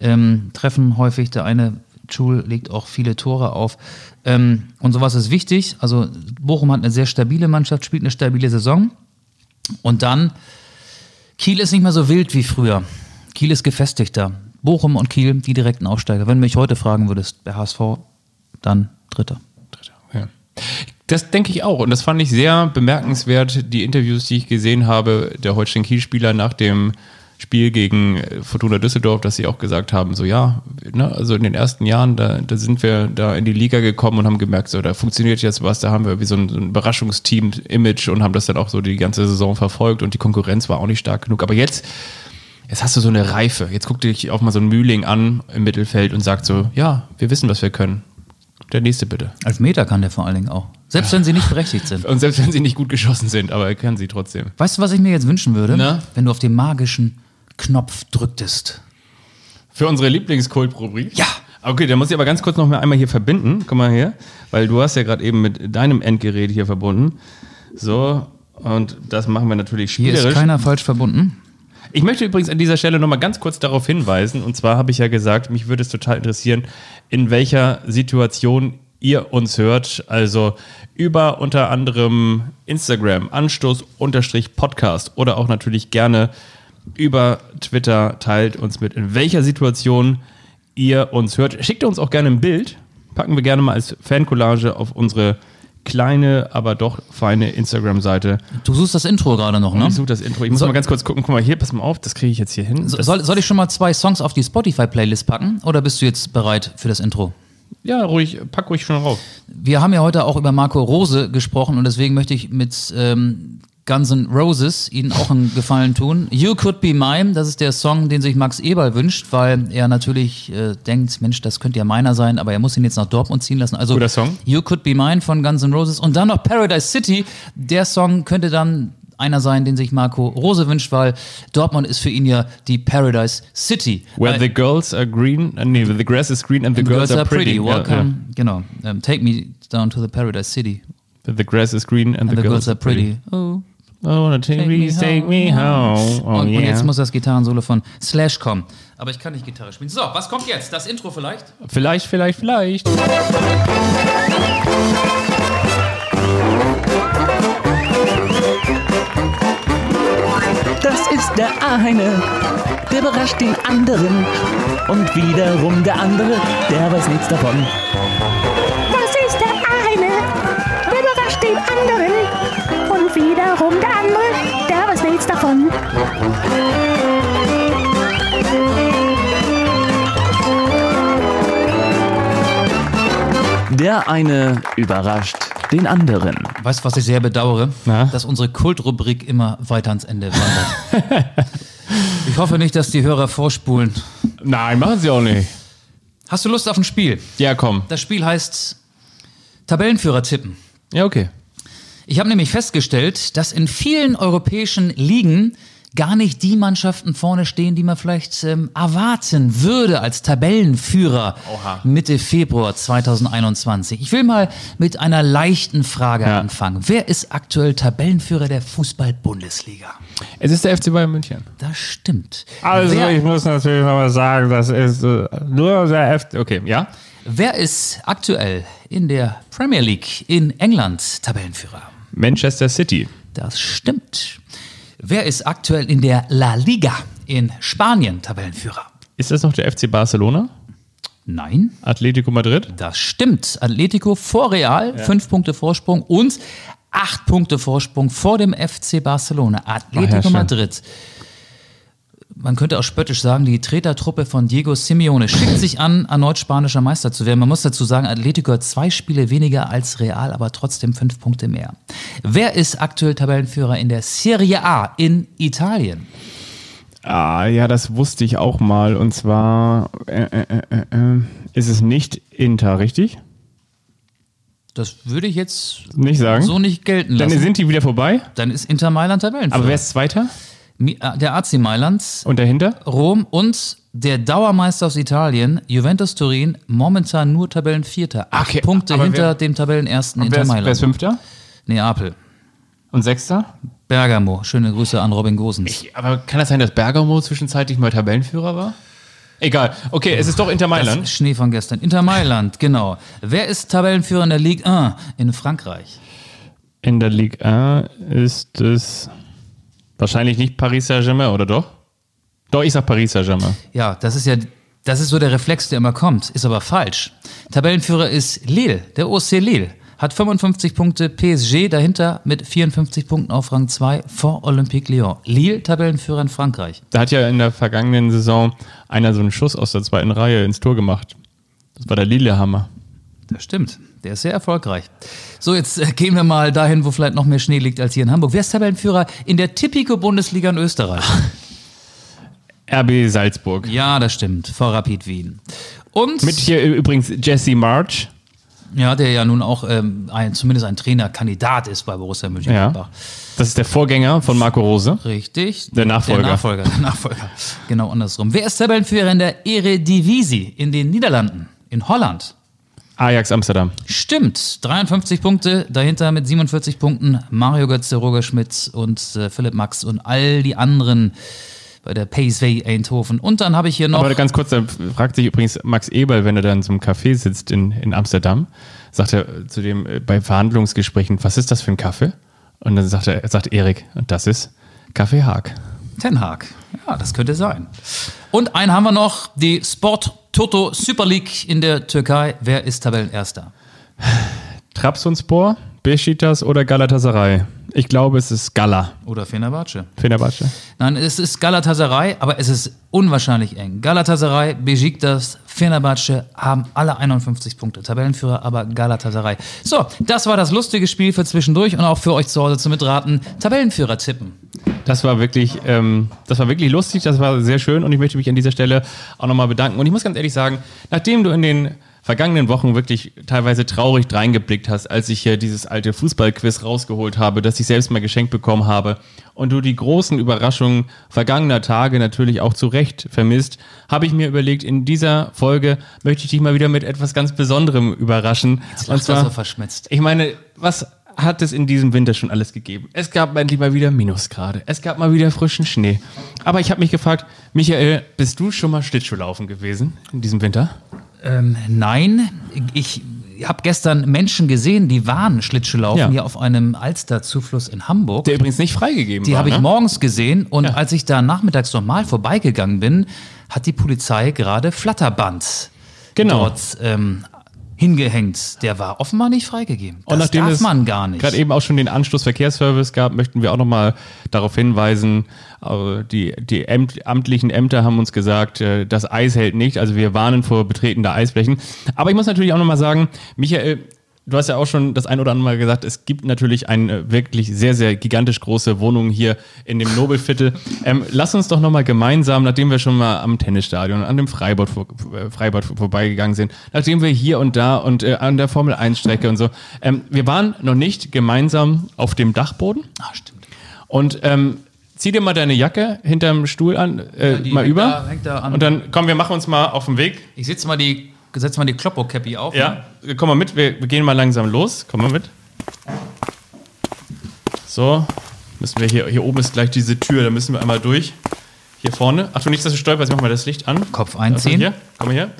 ähm, treffen häufig. Der eine Schul legt auch viele Tore auf. Ähm, und sowas ist wichtig. Also Bochum hat eine sehr stabile Mannschaft, spielt eine stabile Saison. Und dann Kiel ist nicht mehr so wild wie früher. Kiel ist gefestigter. Bochum und Kiel, die direkten Aufsteiger. Wenn du mich heute fragen würdest, der HSV, dann Dritter. Ja. Das denke ich auch. Und das fand ich sehr bemerkenswert, die Interviews, die ich gesehen habe, der Holstein-Kiel-Spieler nach dem Spiel gegen äh, Fortuna Düsseldorf, dass sie auch gesagt haben, so ja, ne, also in den ersten Jahren, da, da sind wir da in die Liga gekommen und haben gemerkt, so da funktioniert jetzt was, da haben wir wie so ein, so ein Überraschungsteam-Image und haben das dann auch so die ganze Saison verfolgt und die Konkurrenz war auch nicht stark genug. Aber jetzt, jetzt hast du so eine Reife. Jetzt guck dich auch mal so ein Mühling an im Mittelfeld und sagt so, ja, wir wissen, was wir können. Der nächste bitte. Als Meter kann der vor allen Dingen auch. Selbst wenn sie nicht berechtigt sind. *laughs* Und selbst wenn sie nicht gut geschossen sind, aber er kann sie trotzdem. Weißt du, was ich mir jetzt wünschen würde? Na? Wenn du auf den magischen Knopf drücktest. Für unsere Lieblingskult-Rubrik? Ja. Okay, dann muss ich aber ganz kurz noch mal einmal hier verbinden. Komm mal her, weil du hast ja gerade eben mit deinem Endgerät hier verbunden. So, und das machen wir natürlich Hier spielerisch. ist keiner falsch verbunden. Ich möchte übrigens an dieser Stelle noch mal ganz kurz darauf hinweisen. Und zwar habe ich ja gesagt, mich würde es total interessieren, in welcher Situation ihr uns hört. Also über unter anderem Instagram, Anstoß-Podcast oder auch natürlich gerne über Twitter. Teilt uns mit, in welcher Situation ihr uns hört. Schickt uns auch gerne ein Bild. Packen wir gerne mal als Fancollage auf unsere kleine, aber doch feine Instagram-Seite. Du suchst das Intro gerade noch, ne? Ich suche das Intro. Ich muss Soll- mal ganz kurz gucken. Guck mal hier, pass mal auf, das kriege ich jetzt hier hin. So- Soll, soll ich schon mal zwei Songs auf die Spotify-Playlist packen? Oder bist du jetzt bereit für das Intro? ja, ruhig, pack ruhig schon rauf. Wir haben ja heute auch über Marco Rose gesprochen und deswegen möchte ich mit ähm, Guns N' Roses Ihnen auch einen Gefallen tun. You Could Be Mine, das ist der Song, den sich Max Eberl wünscht, weil er natürlich äh, denkt, Mensch, das könnte ja meiner sein, aber er muss ihn jetzt nach Dortmund ziehen lassen. Also Guter Song. You Could Be Mine von Guns N' Roses und dann noch Paradise City. Der Song könnte dann einer sein, den sich Marco Rose wünscht, weil Dortmund ist für ihn ja die Paradise City. Where Weil- the girls are green, äh, nee, the grass is green and the, The girls, are pretty. Ja, Welcome. Genau. Um, take me down to the Paradise City. ja. The grass is green and, And the girls are pretty. Oh, I wanna take, take me, me take home. me home. Oh, und, yeah. und jetzt muss das Gitarrensolo von Slash kommen. Aber ich kann nicht Gitarre spielen. So, was kommt jetzt? Das Intro vielleicht? vielleicht, vielleicht, vielleicht. Das ist der eine, der überrascht den anderen. Und wiederum der andere, der weiß nichts davon. Das ist der eine, der überrascht den anderen. Wiederum der andere, der weiß nichts davon. Der eine überrascht den anderen. Weißt du, was ich sehr bedauere? Na? Dass unsere Kultrubrik immer weiter ans Ende wandert. *laughs* ich hoffe nicht, dass die Hörer vorspulen. Nein, machen sie auch nicht. Hast du Lust auf ein Spiel? Ja, komm. Das Spiel heißt Tabellenführer tippen. Ja, okay. Ich habe nämlich festgestellt, dass in vielen europäischen Ligen gar nicht die Mannschaften vorne stehen, die man vielleicht ähm, erwarten würde als Tabellenführer Mitte Februar 2021. Ich will mal mit einer leichten Frage Ja. anfangen. Wer ist aktuell Tabellenführer der Fußball-Bundesliga? Es ist der FC Bayern München. Das stimmt. Also wer, ich muss natürlich nochmal sagen, das ist äh, nur der F Okay, ja? wer ist aktuell in der Premier League in England Tabellenführer? Manchester City. Das stimmt. Wer ist aktuell in der La Liga in Spanien Tabellenführer? Ist das noch der FC Barcelona? Nein, Atletico Madrid? das stimmt. Atletico vor Real, fünf Punkte Vorsprung und acht Punkte Vorsprung vor dem FC Barcelona. Atletico schön. Madrid. Man könnte auch spöttisch sagen, die Tretertruppe von Diego Simeone schickt sich an, erneut spanischer Meister zu werden. Man muss dazu sagen, Atletico hat zwei Spiele weniger als Real, aber trotzdem fünf Punkte mehr. Wer ist aktuell Tabellenführer in der Serie A in Italien? Ah, ja, das wusste ich auch mal. Und zwar äh, äh, äh, äh, ist es nicht Inter, richtig? Das würde ich jetzt Nicht sagen? so nicht gelten Dann lassen. sind die wieder vorbei. Dann ist Inter Mailand Tabellenführer. Aber wer ist Zweiter? Äh, der AC Mailand, Und dahinter? Rom und der Dauermeister aus Italien, Juventus Turin, momentan nur Tabellenvierter. Acht Okay, Punkte hinter wer- dem Tabellenersten Inter ist, wer ist Mailand. Fünfter? Neapel. Und Sechster? Bergamo. Schöne Grüße an Robin Gosens. Aber kann das sein, dass Bergamo zwischenzeitlich mal Tabellenführer war? Egal. Okay, es ist doch Inter Das Mailand. ist Schnee von gestern. Inter Mailand, *laughs* genau. Wer ist Tabellenführer in der Ligue 1 in Frankreich? In der Ligue 1 ist es wahrscheinlich nicht Paris Saint-Germain, oder doch? Doch, ich sag Paris Saint-Germain. Ja, das ist ja, das ist so der Reflex, der immer kommt. Ist aber falsch. Tabellenführer ist Lille, der OC Lille. hat 55 Punkte, PSG dahinter mit 54 Punkten auf Rang 2 vor Olympique Lyon. Lille, Tabellenführer in Frankreich. Da hat ja in der vergangenen Saison einer so einen Schuss aus der zweiten Reihe ins Tor gemacht. Das war der Lillehammer. Das stimmt. Der ist sehr erfolgreich. So, jetzt äh, gehen wir mal dahin, wo vielleicht noch mehr Schnee liegt als hier in Hamburg. Wer ist Tabellenführer in der Tipico-Bundesliga in Österreich? *laughs* RB Salzburg. ja, das stimmt. Vor Rapid Wien. Und, Mit hier übrigens Jesse March. ja, der ja nun auch ähm, ein, zumindest ein Trainerkandidat ist bei Borussia Mönchengladbach. Das ist der Vorgänger von Marco Rose. Richtig. Der Nachfolger. Der Nachfolger, der Nachfolger. Genau andersrum. Wer ist Tabellenführer in der Eredivisie in den Niederlanden? In Holland? Ajax Amsterdam. Stimmt, 53 Punkte, dahinter mit 47 Punkten Mario Götze, Roger Schmidt und äh, Philipp Max und all die anderen bei der PSV Eindhoven. Und dann habe ich hier noch. Aber ganz kurz, da fragt sich übrigens Max Eberl, wenn er dann einem Café sitzt in, in Amsterdam, sagt er zu dem äh, bei Verhandlungsgesprächen, was ist das für ein Kaffee? Und dann sagt er, sagt Erik, und das ist Kaffee Haag. Ten Hag. Ja, das könnte sein. Und einen haben wir noch, die Sport Toto Super League in der Türkei. Wer ist Tabellenerster? Trabzonspor, Besiktas oder Galatasaray? Ich glaube, es ist Gala. Oder Fenerbahce? Fenerbahce. Nein, es ist Galatasaray, aber es ist unwahrscheinlich eng. Galatasaray, Besiktas, Fenerbahce haben alle 51 Punkte. Tabellenführer, aber Galatasaray. So, das war das lustige Spiel für zwischendurch und auch für euch zu Hause zum Mitraten. Tabellenführer tippen. Das war wirklich, ähm, das war wirklich lustig, das war sehr schön und ich möchte mich an dieser Stelle auch nochmal bedanken. Und ich muss ganz ehrlich sagen, nachdem du in den vergangenen Wochen wirklich teilweise traurig reingeblickt hast, als ich hier dieses alte Fußballquiz rausgeholt habe, das ich selbst mal geschenkt bekommen habe und du die großen Überraschungen vergangener Tage natürlich auch zu Recht vermisst, habe ich mir überlegt, in dieser Folge möchte ich dich mal wieder mit etwas ganz Besonderem überraschen. lacht er so verschmitzt. Ich meine, was hat es in diesem Winter schon alles gegeben? Es gab endlich mal wieder Minusgrade. Es gab mal wieder frischen Schnee. Aber ich habe mich gefragt, Michael, bist du schon mal Schlittschuhlaufen gewesen in diesem Winter? Ähm, nein, ich habe gestern Menschen gesehen, die waren Schlittschuhlaufen Ja. hier auf einem Alster-Zufluss in Hamburg. Der übrigens nicht freigegeben Die war. habe ich ne? morgens gesehen und Ja. als ich da nachmittags nochmal vorbeigegangen bin, hat die Polizei gerade Flatterband Genau. dort ähm, hingehängt. Der war offenbar nicht freigegeben. Das Und nachdem darf es man gar nicht. gerade eben auch schon den Anschlussverkehrsservice gab, möchten wir auch nochmal darauf hinweisen, äh, die, die amtlichen Ämter haben uns gesagt, äh, das Eis hält nicht, also wir warnen vor Betreten der Eisflächen. Aber ich muss natürlich auch nochmal sagen, Michael, du hast ja auch schon das ein oder andere Mal gesagt, es gibt natürlich eine wirklich sehr, sehr gigantisch große Wohnung hier in dem Nobelviertel. *laughs* Ähm, lass uns doch nochmal gemeinsam, nachdem wir schon mal am Tennisstadion, an dem Freibad, vor, äh, Freibad vorbeigegangen sind, nachdem wir hier und da und äh, an der Formel 1 Strecke und so, ähm, wir waren noch nicht gemeinsam auf dem Dachboden ah, stimmt. und ähm, zieh dir mal deine Jacke hinterm Stuhl an, äh, die mal über da- hängt da an. und dann komm, wir machen uns mal auf den Weg. Ich setze mal die, setz mal die Kloppo-Cappy auf. Ja, komm mal mit, wir, wir gehen mal langsam los. Komm mal mit. So, müssen wir hier, hier oben ist gleich diese Tür, da müssen wir einmal durch. Hier vorne. Achtung, nicht, dass du stolperst, mach mal das Licht an. Kopf Also einziehen. hier, komm mal hier.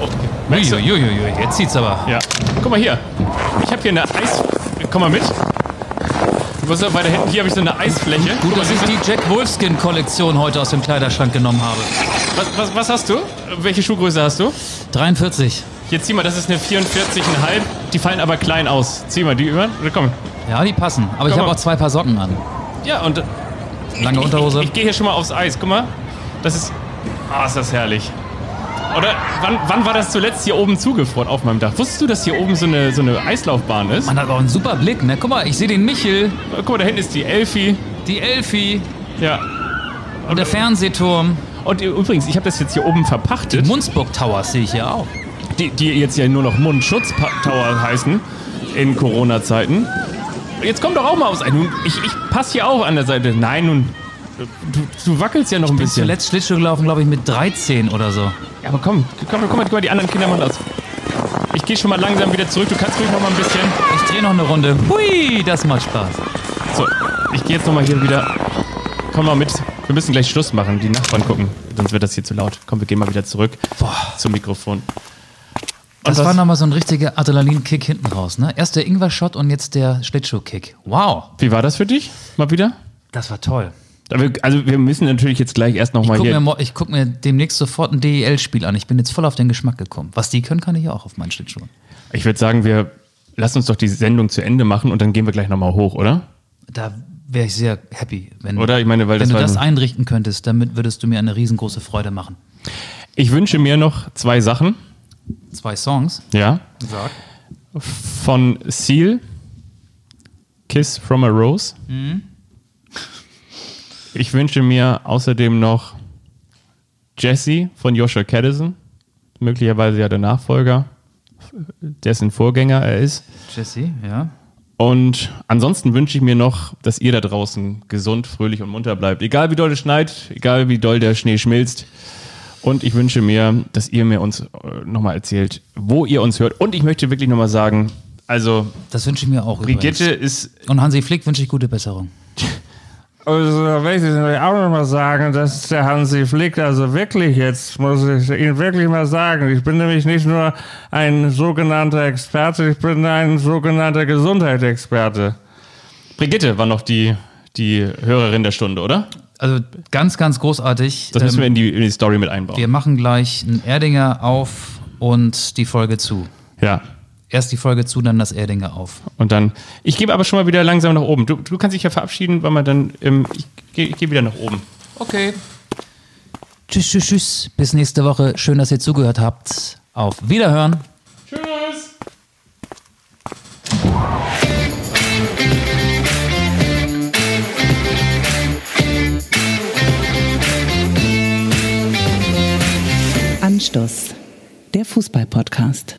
Oh, merkst du? Uiuiuiui, jetzt zieht's aber. Ja. Guck mal hier. Ich habe hier eine Eis... Komm mal mit. Musst ja weiter hinten. Hier habe ich so eine Eisfläche. Gut, dass ich die Jack Wolfskin-Kollektion heute aus dem Kleiderschrank genommen habe. Was, was, was hast du? Welche Schuhgröße hast du? 43. Hier, zieh mal, das ist eine 44,5. Die fallen aber klein aus. Zieh mal die über. Komm. Ja, die passen. Aber ich Komm habe mal. auch zwei Paar Socken an. Ja, und Lange ich, Unterhose. ich, ich gehe hier schon mal aufs Eis. Guck mal. Das ist. Ah, ist das herrlich. Oder wann, wann war das zuletzt hier oben zugefroren auf meinem Dach? Wusstest du, dass hier oben so eine, so eine Eislaufbahn ist? Man hat auch einen super Blick, ne? Guck mal, ich sehe den Michel, Guck mal, da hinten ist die Elfi. die Elfi Ja. und der Fernsehturm. Und übrigens, ich habe das jetzt hier oben verpachtet. Mundsburg Towers sehe ich ja auch. die, die jetzt ja nur noch Mundschutz-Tower heißen in Corona-Zeiten. Jetzt komm doch auch mal aus. Nun, ich, ich passe hier auch an der Seite. Nein, nun, du, du wackelst ja noch ein Bin bisschen. zuletzt Schlittschuh gelaufen, glaube ich, mit 13 oder so. Ja, aber komm, komm, mal, guck mal, die anderen Kinder machen das. Ich gehe schon mal langsam wieder zurück. Du kannst ruhig noch mal ein bisschen. Ich drehe noch eine Runde. Hui, das macht Spaß. So, ich gehe jetzt noch mal hier wieder. Komm mal mit. Wir müssen gleich Schluss machen. Die Nachbarn gucken. Sonst wird das hier zu laut. Komm, wir gehen mal wieder zurück zum Mikrofon. Das was- war nochmal so ein richtiger Adrenalin-Kick hinten raus, ne? Erst der Ingwer-Shot und jetzt der Schlittschuh-Kick. Wow, Wie war das für dich? Mal wieder? das war toll. Also wir müssen natürlich jetzt gleich erst noch Ich mal gucke hier. mir, ich guck mir demnächst sofort ein DEL-Spiel an. Ich bin jetzt voll auf den Geschmack gekommen. Was die können, kann ich auch auf meinen Schlittschuhen. Ich würde sagen, wir lass uns doch die Sendung zu Ende machen und dann gehen wir gleich nochmal hoch, oder? Da wäre ich sehr happy, wenn, Oder? Ich meine, weil wenn das du das ein- einrichten könntest. Damit würdest du mir eine riesengroße Freude machen. Ich wünsche mir noch zwei Sachen. Zwei Songs. Ja. Sag. Von Seal, Kiss from a Rose. Ich wünsche mir außerdem noch Jesse von Joshua Caddison, möglicherweise ja der Nachfolger, dessen Vorgänger er ist. Jesse, ja. Und ansonsten wünsche ich mir noch, dass ihr da draußen gesund, fröhlich und munter bleibt. Egal wie doll es schneit, egal wie doll der Schnee schmilzt. Und ich wünsche mir, dass ihr mir uns äh, nochmal erzählt, wo ihr uns hört. Und ich möchte wirklich nochmal sagen, also Das wünsche ich mir auch Brigitte übrigens. ist Und Hansi Flick wünsche ich gute Besserung. *laughs* Also, da will ich auch noch mal sagen, dass der Hansi Flick, also wirklich jetzt, muss ich Ihnen wirklich mal sagen, ich bin nämlich nicht nur ein sogenannter Experte, ich bin ein sogenannter Gesundheitsexperte. Brigitte war noch die, die Hörerin der Stunde, oder? Also ganz, ganz großartig. Das müssen Ähm, wir in die, in die Story mit einbauen. wir machen gleich einen Erdinger auf und die Folge zu. Ja. Erst die Folge zu, dann das Erdinger auf. Und dann, ich gebe aber schon mal wieder langsam nach oben. Du, du kannst dich ja verabschieden, weil man dann, ähm, ich, gehe ich gehe wieder nach oben. Okay. Tschüss, tschüss, tschüss. Bis nächste Woche. Schön, dass ihr zugehört habt. Auf Wiederhören. Tschüss! Anstoß, der Fußball-Podcast.